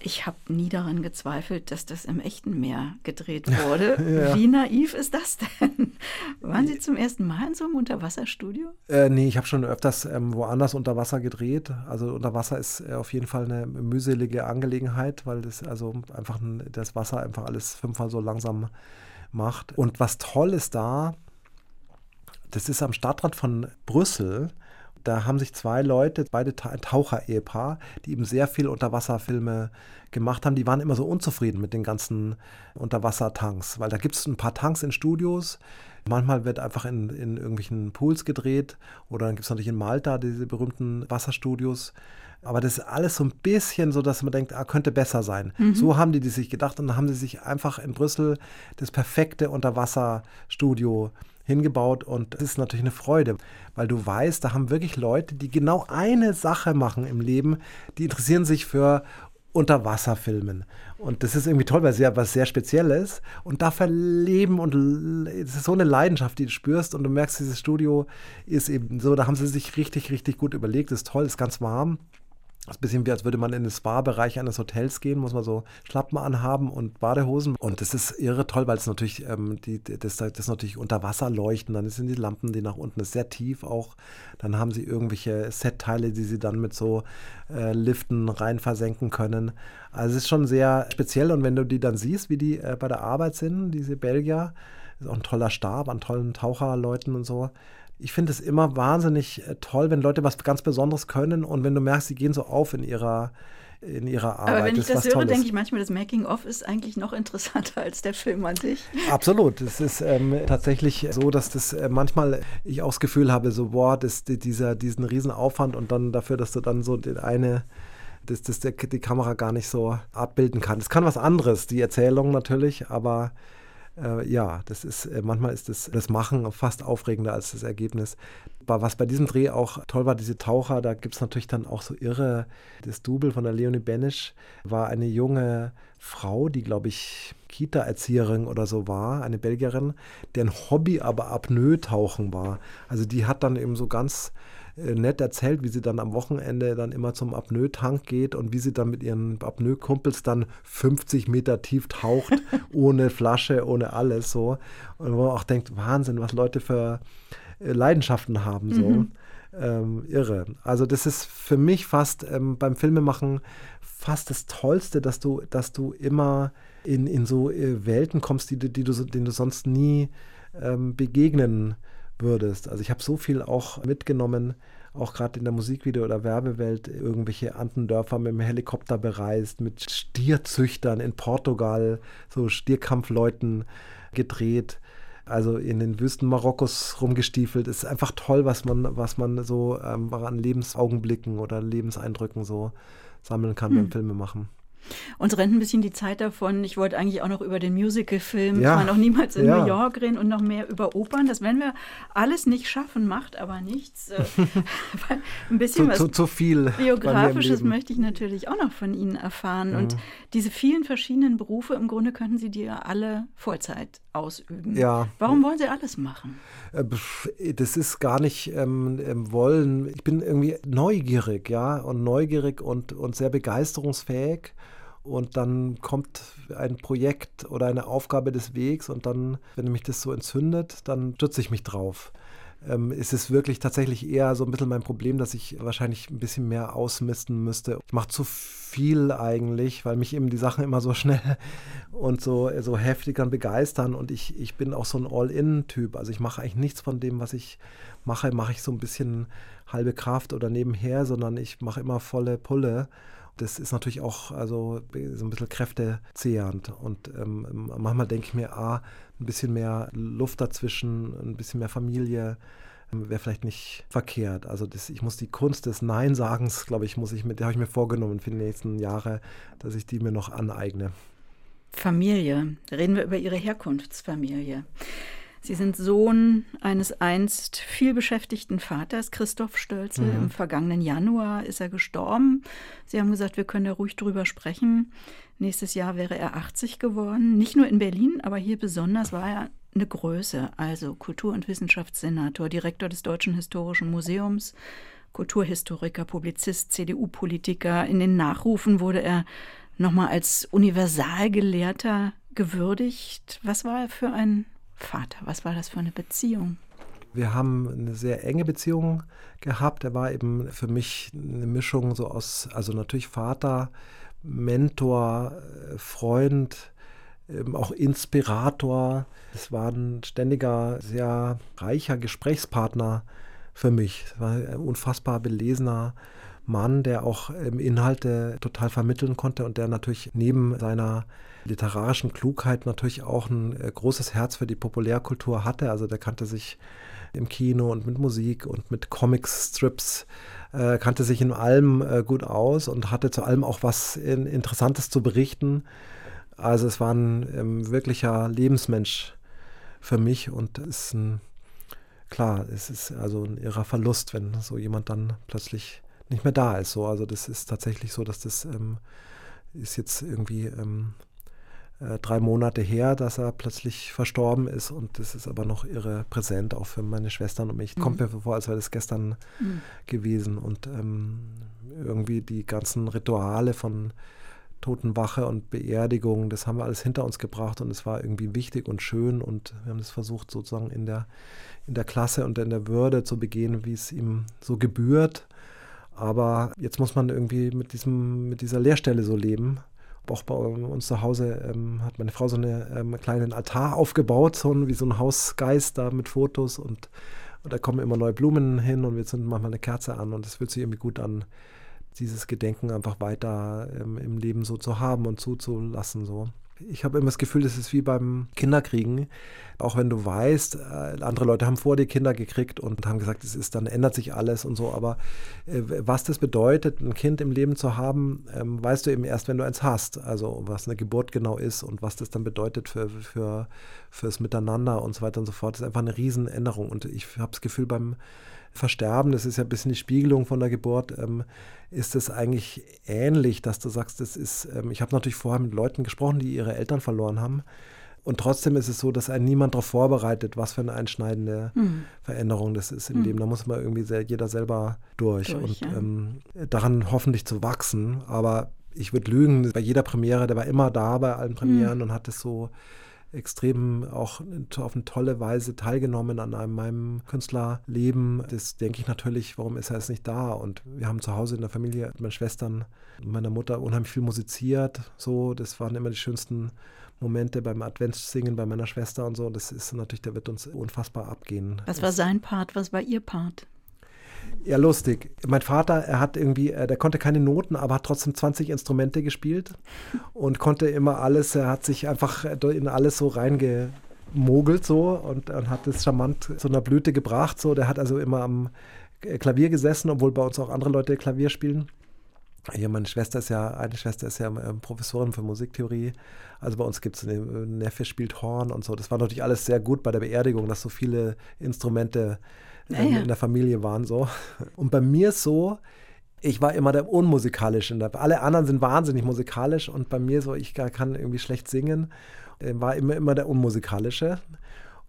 Ich habe nie daran gezweifelt, dass das im echten Meer gedreht wurde. ja. Wie naiv ist das denn? Waren Sie zum ersten Mal in so einem Unterwasserstudio? Äh, nee, ich habe schon öfters ähm, woanders unter Wasser gedreht. Also unter Wasser ist äh, auf jeden Fall eine mühselige Angelegenheit, weil das also einfach ein, das Wasser einfach alles fünfmal so langsam macht. Und was toll ist da, das ist am Stadtrand von Brüssel da haben sich zwei Leute, beide Taucher-Ehepaar, die eben sehr viel Unterwasserfilme gemacht haben, die waren immer so unzufrieden mit den ganzen Unterwassertanks, weil da gibt es ein paar Tanks in Studios. Manchmal wird einfach in, in irgendwelchen Pools gedreht oder dann gibt es natürlich in Malta diese berühmten Wasserstudios. Aber das ist alles so ein bisschen so, dass man denkt, ah, könnte besser sein. Mhm. So haben die, die sich gedacht und dann haben sie sich einfach in Brüssel das perfekte Unterwasserstudio hingebaut und das ist natürlich eine Freude, weil du weißt, da haben wirklich Leute, die genau eine Sache machen im Leben, die interessieren sich für Unterwasserfilmen. Und das ist irgendwie toll, weil es ja was sehr Spezielles und da verleben und es ist so eine Leidenschaft, die du spürst und du merkst, dieses Studio ist eben so, da haben sie sich richtig, richtig gut überlegt, ist toll, ist ganz warm. Das ist ein bisschen wie, als würde man in den Spa-Bereich eines Hotels gehen, muss man so Schlappen anhaben und Badehosen. Und das ist irre toll, weil es natürlich, ähm, die, das, das natürlich unter Wasser leuchten. Dann sind die Lampen, die nach unten ist sehr tief auch. Dann haben sie irgendwelche Set-Teile, die sie dann mit so äh, Liften rein versenken können. Also es ist schon sehr speziell. Und wenn du die dann siehst, wie die äh, bei der Arbeit sind, diese Belgier, ist auch ein toller Stab an tollen Taucherleuten und so ich finde es immer wahnsinnig äh, toll, wenn Leute was ganz Besonderes können und wenn du merkst, sie gehen so auf in ihrer in ihrer Arbeit. Aber wenn ich das, höre, denke ich manchmal, das Making-of ist eigentlich noch interessanter als der Film an sich. Absolut. Es ist ähm, tatsächlich so, dass das äh, manchmal ich auch das Gefühl habe, so, boah, das, dieser, diesen riesen Aufwand und dann dafür, dass du dann so den eine dass das die Kamera gar nicht so abbilden kann. Es kann was anderes, die Erzählung natürlich, aber äh, ja, das ist, äh, manchmal ist das, das Machen fast aufregender als das Ergebnis. Was bei diesem Dreh auch toll war, diese Taucher, da gibt es natürlich dann auch so irre, das Double von der Leonie Benisch war eine junge Frau, die, glaube ich, Kita-Erzieherin oder so war, eine Belgierin, deren Hobby aber Apnoe-Tauchen war. Also die hat dann eben so ganz nett erzählt, wie sie dann am Wochenende dann immer zum Apnoe-Tank geht und wie sie dann mit ihren Apnoe-Kumpels dann 50 Meter tief taucht, ohne Flasche, ohne alles so. Und wo man auch denkt, Wahnsinn, was Leute für äh, Leidenschaften haben so. Mhm. Ähm, irre. Also das ist für mich fast ähm, beim Filmemachen fast das Tollste, dass du, dass du immer in, in so äh, Welten kommst, die, die du, denen du sonst nie ähm, begegnen würdest. Also ich habe so viel auch mitgenommen, auch gerade in der Musikvideo- oder Werbewelt, irgendwelche Antendörfer mit dem Helikopter bereist, mit Stierzüchtern in Portugal, so Stierkampfleuten gedreht. Also in den Wüsten Marokkos rumgestiefelt. Es ist einfach toll, was man, was man so ähm, an Lebensaugenblicken oder Lebenseindrücken so sammeln kann hm. beim Filmemachen. Uns rennt ein bisschen die Zeit davon. Ich wollte eigentlich auch noch über den Musical-Film ja. noch niemals in ja. New York reden und noch mehr über Opern. Das werden wir alles nicht schaffen, macht aber nichts. Äh, ein bisschen zu, was zu, zu viel Biografisches möchte ich natürlich auch noch von Ihnen erfahren. Mhm. Und diese vielen verschiedenen Berufe, im Grunde könnten Sie die ja alle Vollzeit ausüben. Ja. Warum wollen Sie alles machen? Äh, das ist gar nicht ähm, ähm, wollen. Ich bin irgendwie neugierig, ja, und neugierig und, und sehr begeisterungsfähig und dann kommt ein Projekt oder eine Aufgabe des Wegs und dann, wenn mich das so entzündet, dann stürze ich mich drauf. Ähm, ist wirklich tatsächlich eher so ein bisschen mein Problem, dass ich wahrscheinlich ein bisschen mehr ausmisten müsste. Ich mache zu viel eigentlich, weil mich eben die Sachen immer so schnell und so, so heftig dann begeistern und ich, ich bin auch so ein All-In-Typ. Also ich mache eigentlich nichts von dem, was ich mache, mache ich so ein bisschen halbe Kraft oder nebenher, sondern ich mache immer volle Pulle das ist natürlich auch also so ein bisschen kräftezehrend. Und ähm, manchmal denke ich mir, ah, ein bisschen mehr Luft dazwischen, ein bisschen mehr Familie ähm, wäre vielleicht nicht verkehrt. Also das, ich muss die Kunst des Nein-Sagens, glaube ich, muss ich mit, habe ich mir vorgenommen für die nächsten Jahre, dass ich die mir noch aneigne. Familie. Reden wir über Ihre Herkunftsfamilie. Sie sind Sohn eines einst vielbeschäftigten Vaters, Christoph Stölzel. Mhm. Im vergangenen Januar ist er gestorben. Sie haben gesagt, wir können da ruhig drüber sprechen. Nächstes Jahr wäre er 80 geworden. Nicht nur in Berlin, aber hier besonders war er eine Größe. Also Kultur- und Wissenschaftssenator, Direktor des Deutschen Historischen Museums, Kulturhistoriker, Publizist, CDU-Politiker. In den Nachrufen wurde er nochmal als Universalgelehrter gewürdigt. Was war er für ein Vater? Was war das für eine Beziehung? Wir haben eine sehr enge Beziehung gehabt. Er war eben für mich eine Mischung so aus, also natürlich Vater, Mentor, Freund, auch Inspirator. Es war ein ständiger, sehr reicher Gesprächspartner für mich. Es war ein unfassbar belesener Mann, der auch Inhalte total vermitteln konnte und der natürlich neben seiner literarischen Klugheit natürlich auch ein äh, großes Herz für die Populärkultur hatte. Also der kannte sich im Kino und mit Musik und mit Comics, Strips, äh, kannte sich in allem äh, gut aus und hatte zu allem auch was in, Interessantes zu berichten. Also es war ein ähm, wirklicher Lebensmensch für mich und ist ein, klar, es ist also ein irrer Verlust, wenn so jemand dann plötzlich nicht mehr da ist. So. Also das ist tatsächlich so, dass das ähm, ist jetzt irgendwie ähm, äh, drei Monate her, dass er plötzlich verstorben ist und das ist aber noch irre präsent, auch für meine Schwestern und mich. Mhm. Kommt mir vor, als wäre das gestern mhm. gewesen und ähm, irgendwie die ganzen Rituale von Totenwache und Beerdigung, das haben wir alles hinter uns gebracht und es war irgendwie wichtig und schön und wir haben es versucht sozusagen in der, in der Klasse und in der Würde zu begehen, wie es ihm so gebührt. Aber jetzt muss man irgendwie mit, diesem, mit dieser Leerstelle so leben auch bei uns zu Hause ähm, hat meine Frau so einen ähm, kleinen Altar aufgebaut, so wie so ein Hausgeist da mit Fotos und, und da kommen immer neue Blumen hin und wir zünden manchmal eine Kerze an und es fühlt sich irgendwie gut an, dieses Gedenken einfach weiter ähm, im Leben so zu haben und zuzulassen. So. Ich habe immer das Gefühl, das ist wie beim Kinderkriegen. Auch wenn du weißt, äh, andere Leute haben vor dir Kinder gekriegt und haben gesagt, es ist, dann ändert sich alles und so. Aber äh, was das bedeutet, ein Kind im Leben zu haben, ähm, weißt du eben erst, wenn du eins hast. Also was eine Geburt genau ist und was das dann bedeutet für, für, fürs Miteinander und so weiter und so fort. Das ist einfach eine Riesenänderung. Und ich habe das Gefühl, beim versterben, das ist ja ein bisschen die Spiegelung von der Geburt, ähm, ist es eigentlich ähnlich, dass du sagst, das ist, ähm, ich habe natürlich vorher mit Leuten gesprochen, die ihre Eltern verloren haben. Und trotzdem ist es so, dass einen niemand darauf vorbereitet, was für eine einschneidende mhm. Veränderung das ist im mhm. Leben. Da muss man irgendwie sehr, jeder selber durch, durch und ja. ähm, daran hoffentlich zu wachsen. Aber ich würde lügen, bei jeder Premiere, der war immer da bei allen Premieren mhm. und hat es so extrem auch auf eine tolle Weise teilgenommen an einem, meinem Künstlerleben. Das denke ich natürlich, warum ist er jetzt nicht da? Und wir haben zu Hause in der Familie mit meinen Schwestern und meiner Mutter unheimlich viel musiziert. So, das waren immer die schönsten Momente beim Adventssingen bei meiner Schwester und so. Das ist natürlich, der wird uns unfassbar abgehen. Was war sein Part? Was war Ihr Part? Ja, lustig. Mein Vater, er hat irgendwie, äh, der konnte keine Noten, aber hat trotzdem 20 Instrumente gespielt und konnte immer alles, er hat sich einfach in alles so reingemogelt so und, und hat es charmant zu einer Blüte gebracht. So, der hat also immer am Klavier gesessen, obwohl bei uns auch andere Leute Klavier spielen. Hier, meine Schwester ist ja, eine Schwester ist ja ähm, Professorin für Musiktheorie. Also bei uns gibt es eine Neffe spielt Horn und so. Das war natürlich alles sehr gut bei der Beerdigung, dass so viele Instrumente ja, ja. in der Familie waren so. Und bei mir so, ich war immer der Unmusikalische. Alle anderen sind wahnsinnig musikalisch und bei mir so, ich kann irgendwie schlecht singen, war immer, immer der Unmusikalische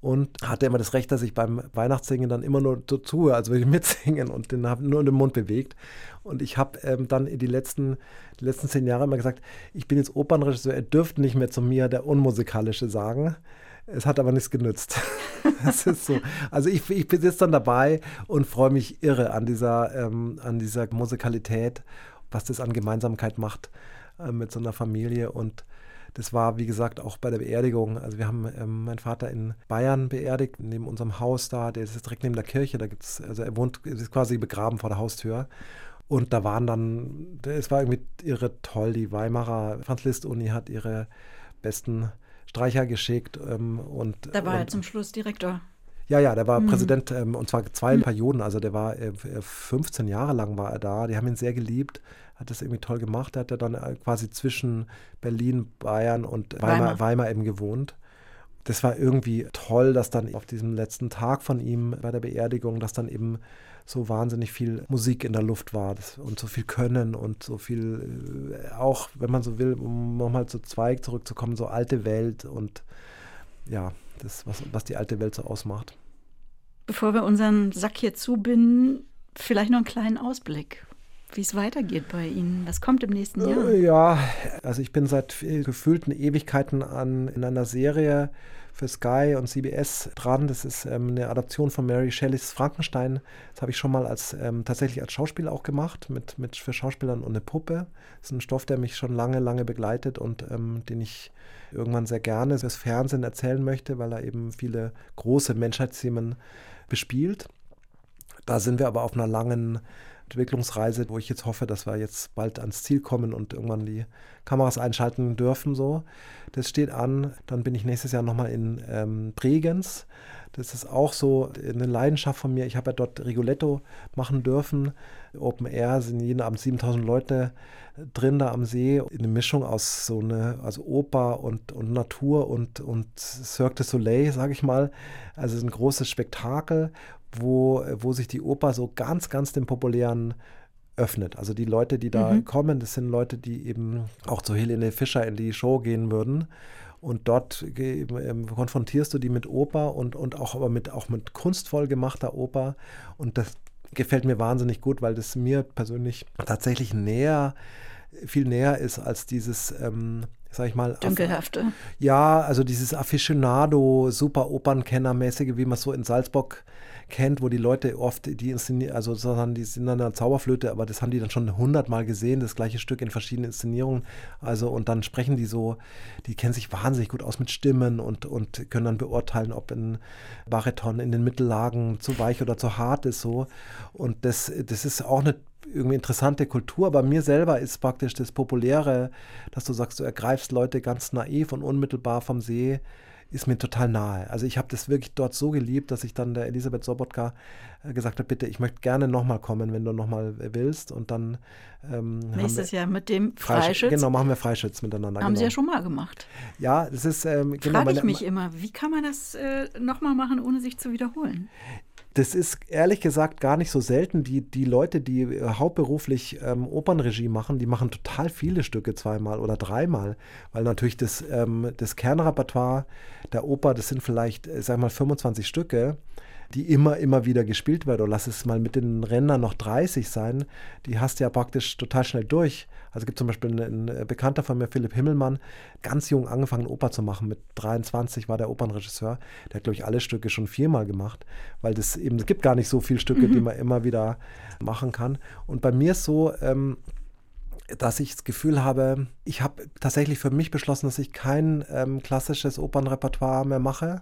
und hatte immer das Recht, dass ich beim Weihnachtssingen dann immer nur tue, also würde ich mitsingen und den habe nur den Mund bewegt. Und ich habe ähm, dann die letzten, die letzten zehn Jahre immer gesagt, ich bin jetzt Opernregisseur, er dürft nicht mehr zu mir der Unmusikalische sagen. Es hat aber nichts genützt. das ist so. Also ich, ich bin jetzt dann dabei und freue mich irre an dieser, ähm, an dieser Musikalität, was das an Gemeinsamkeit macht äh, mit so einer Familie. Und das war, wie gesagt, auch bei der Beerdigung. Also wir haben ähm, meinen Vater in Bayern beerdigt, neben unserem Haus da. Der ist direkt neben der Kirche. Da gibt's, also er wohnt, ist quasi begraben vor der Haustür. Und da waren dann, es war irgendwie irre toll. Die Weimarer Franz Liszt Uni hat ihre besten Streicher geschickt. Ähm, und, da war er zum Schluss Direktor. Ja, ja, der war mhm. Präsident ähm, und zwar zwei mhm. Perioden. Also der war äh, 15 Jahre lang war er da. Die haben ihn sehr geliebt, hat das irgendwie toll gemacht. Er hat ja dann äh, quasi zwischen Berlin, Bayern und Weimar, Weimar. Weimar eben gewohnt das war irgendwie toll, dass dann auf diesem letzten Tag von ihm bei der Beerdigung, dass dann eben so wahnsinnig viel Musik in der Luft war und so viel Können und so viel, äh, auch wenn man so will, um nochmal zu Zweig zurückzukommen, so alte Welt und ja, das, was, was die alte Welt so ausmacht. Bevor wir unseren Sack hier zubinden, vielleicht noch einen kleinen Ausblick wie es weitergeht bei Ihnen. Was kommt im nächsten Jahr? Äh, ja, also ich bin seit gefühlten Ewigkeiten an, in einer Serie für Sky und CBS dran. Das ist ähm, eine Adaption von Mary Shelleys Frankenstein. Das habe ich schon mal als ähm, tatsächlich als Schauspieler auch gemacht, mit, mit für Schauspielern und eine Puppe. Das ist ein Stoff, der mich schon lange, lange begleitet und ähm, den ich irgendwann sehr gerne fürs Fernsehen erzählen möchte, weil er eben viele große Menschheitsthemen bespielt. Da sind wir aber auf einer langen Entwicklungsreise, wo ich jetzt hoffe, dass wir jetzt bald ans Ziel kommen und irgendwann die Kameras einschalten dürfen. So. Das steht an. Dann bin ich nächstes Jahr nochmal in ähm, Bregenz. Das ist auch so eine Leidenschaft von mir. Ich habe ja dort Rigoletto machen dürfen. Open Air sind jeden Abend 7000 Leute drin da am See. Eine Mischung aus so eine, also Oper und, und Natur und, und Cirque du Soleil, sage ich mal. Also ein großes Spektakel wo, wo sich die Oper so ganz, ganz dem populären öffnet. Also die Leute, die da mhm. kommen, das sind Leute, die eben auch zu Helene Fischer in die Show gehen würden. Und dort ähm, konfrontierst du die mit Oper und, und auch aber mit, auch mit kunstvoll gemachter Oper. Und das gefällt mir wahnsinnig gut, weil das mir persönlich tatsächlich näher, viel näher ist als dieses, ähm, sag ich mal. Dunkelhafte. Ja, also dieses Aficionado, super Opernkennermäßige, wie man es so in Salzburg kennt, wo die Leute oft, die inszenieren, also sozusagen, die sind dann eine Zauberflöte, aber das haben die dann schon hundertmal gesehen, das gleiche Stück in verschiedenen Inszenierungen. Also und dann sprechen die so, die kennen sich wahnsinnig gut aus mit Stimmen und, und können dann beurteilen, ob ein Bariton in den Mittellagen zu weich oder zu hart ist so. Und das, das ist auch eine irgendwie interessante Kultur, aber mir selber ist praktisch das Populäre, dass du sagst, du ergreifst Leute ganz naiv und unmittelbar vom See ist mir total nahe. Also ich habe das wirklich dort so geliebt, dass ich dann der Elisabeth Sobotka äh, gesagt habe, bitte, ich möchte gerne nochmal kommen, wenn du nochmal willst. Und dann ähm, nächstes Jahr mit dem Freischütz. Genau, machen wir Freischütz miteinander. Haben genau. Sie ja schon mal gemacht. Ja, das ist ähm, genau. Frage ich mich immer, wie kann man das äh, nochmal machen, ohne sich zu wiederholen? Das ist ehrlich gesagt gar nicht so selten. Die, die Leute, die äh, hauptberuflich ähm, Opernregie machen, die machen total viele Stücke zweimal oder dreimal, weil natürlich das, ähm, das Kernrepertoire der Oper, das sind vielleicht, äh, sag mal, 25 Stücke die immer, immer wieder gespielt wird. Oder lass es mal mit den Rändern noch 30 sein. Die hast du ja praktisch total schnell durch. Also gibt zum Beispiel einen, einen Bekannter von mir, Philipp Himmelmann, ganz jung angefangen, Oper zu machen. Mit 23 war der Opernregisseur. Der hat, glaube ich, alle Stücke schon viermal gemacht, weil das eben, es gibt gar nicht so viele Stücke, mhm. die man immer wieder machen kann. Und bei mir ist so, ähm, dass ich das Gefühl habe, ich habe tatsächlich für mich beschlossen, dass ich kein ähm, klassisches Opernrepertoire mehr mache,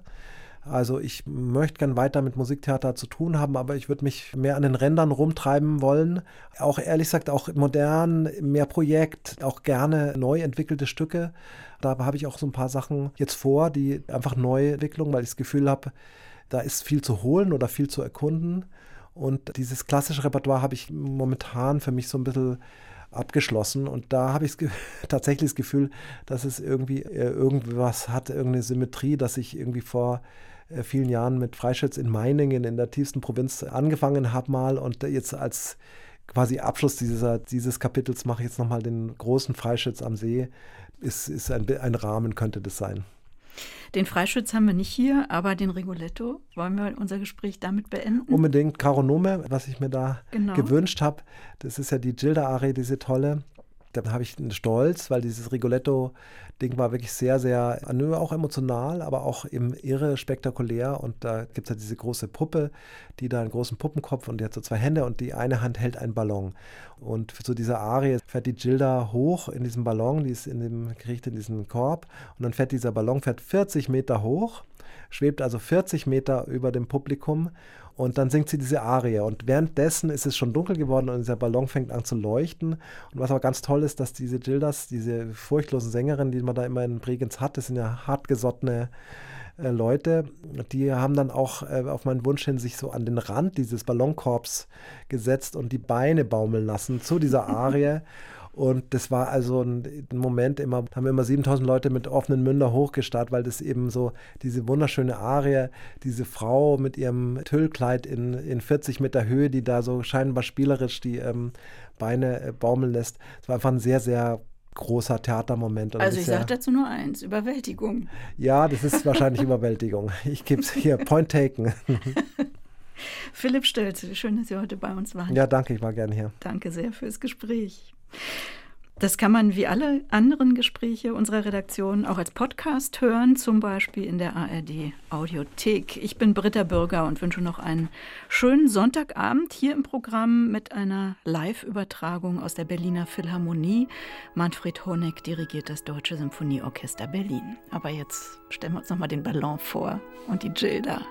also ich möchte gern weiter mit Musiktheater zu tun haben, aber ich würde mich mehr an den Rändern rumtreiben wollen. Auch ehrlich gesagt, auch modern, mehr Projekt, auch gerne neu entwickelte Stücke. Da habe ich auch so ein paar Sachen jetzt vor, die einfach Neuentwicklung, weil ich das Gefühl habe, da ist viel zu holen oder viel zu erkunden. Und dieses klassische Repertoire habe ich momentan für mich so ein bisschen abgeschlossen. Und da habe ich tatsächlich das Gefühl, dass es irgendwie äh, irgendwas hat, irgendeine Symmetrie, dass ich irgendwie vor vielen Jahren mit Freischütz in Meiningen in der tiefsten Provinz angefangen habe mal und jetzt als quasi Abschluss dieser, dieses Kapitels mache ich jetzt nochmal den großen Freischütz am See. Ist, ist ein, ein Rahmen, könnte das sein. Den Freischütz haben wir nicht hier, aber den Rigoletto. Wollen wir unser Gespräch damit beenden? Unbedingt. Caronome, was ich mir da genau. gewünscht habe, das ist ja die Gilda-Arie, diese tolle. Da habe ich einen Stolz, weil dieses Rigoletto Ding war wirklich sehr, sehr, auch emotional, aber auch eben irre spektakulär. Und da gibt es ja diese große Puppe, die da einen großen Puppenkopf und die hat so zwei Hände und die eine Hand hält einen Ballon. Und zu dieser Arie fährt die Gilda hoch in diesem Ballon, die ist in dem, kriegt in diesen Korb und dann fährt dieser Ballon, fährt 40 Meter hoch, schwebt also 40 Meter über dem Publikum und dann singt sie diese Arie. Und währenddessen ist es schon dunkel geworden und dieser Ballon fängt an zu leuchten. Und was aber ganz toll ist, dass diese Gildas, diese furchtlosen Sängerinnen, die man da immer in Bregenz hat, das sind ja hartgesottene äh, Leute, die haben dann auch äh, auf meinen Wunsch hin sich so an den Rand dieses Ballonkorbs gesetzt und die Beine baumeln lassen zu dieser Arie. Und das war also ein, ein Moment, immer haben wir immer 7000 Leute mit offenen Münder hochgestarrt, weil das eben so diese wunderschöne Arie, diese Frau mit ihrem Tüllkleid in, in 40 Meter Höhe, die da so scheinbar spielerisch die ähm, Beine äh, baumeln lässt. Es war einfach ein sehr, sehr großer Theatermoment. also ich sage dazu nur eins, Überwältigung. Ja, das ist wahrscheinlich Überwältigung. Ich gebe es hier, Point taken. Philipp Stölze, schön, dass Sie heute bei uns waren. Ja, danke, ich war gerne hier. Danke sehr fürs Gespräch. Das kann man wie alle anderen Gespräche unserer Redaktion auch als Podcast hören, zum Beispiel in der ARD Audiothek. Ich bin Britta Bürger und wünsche noch einen schönen Sonntagabend hier im Programm mit einer Live-Übertragung aus der Berliner Philharmonie. Manfred Honeck dirigiert das Deutsche Symphonieorchester Berlin. Aber jetzt stellen wir uns noch mal den Ballon vor und die Gilda.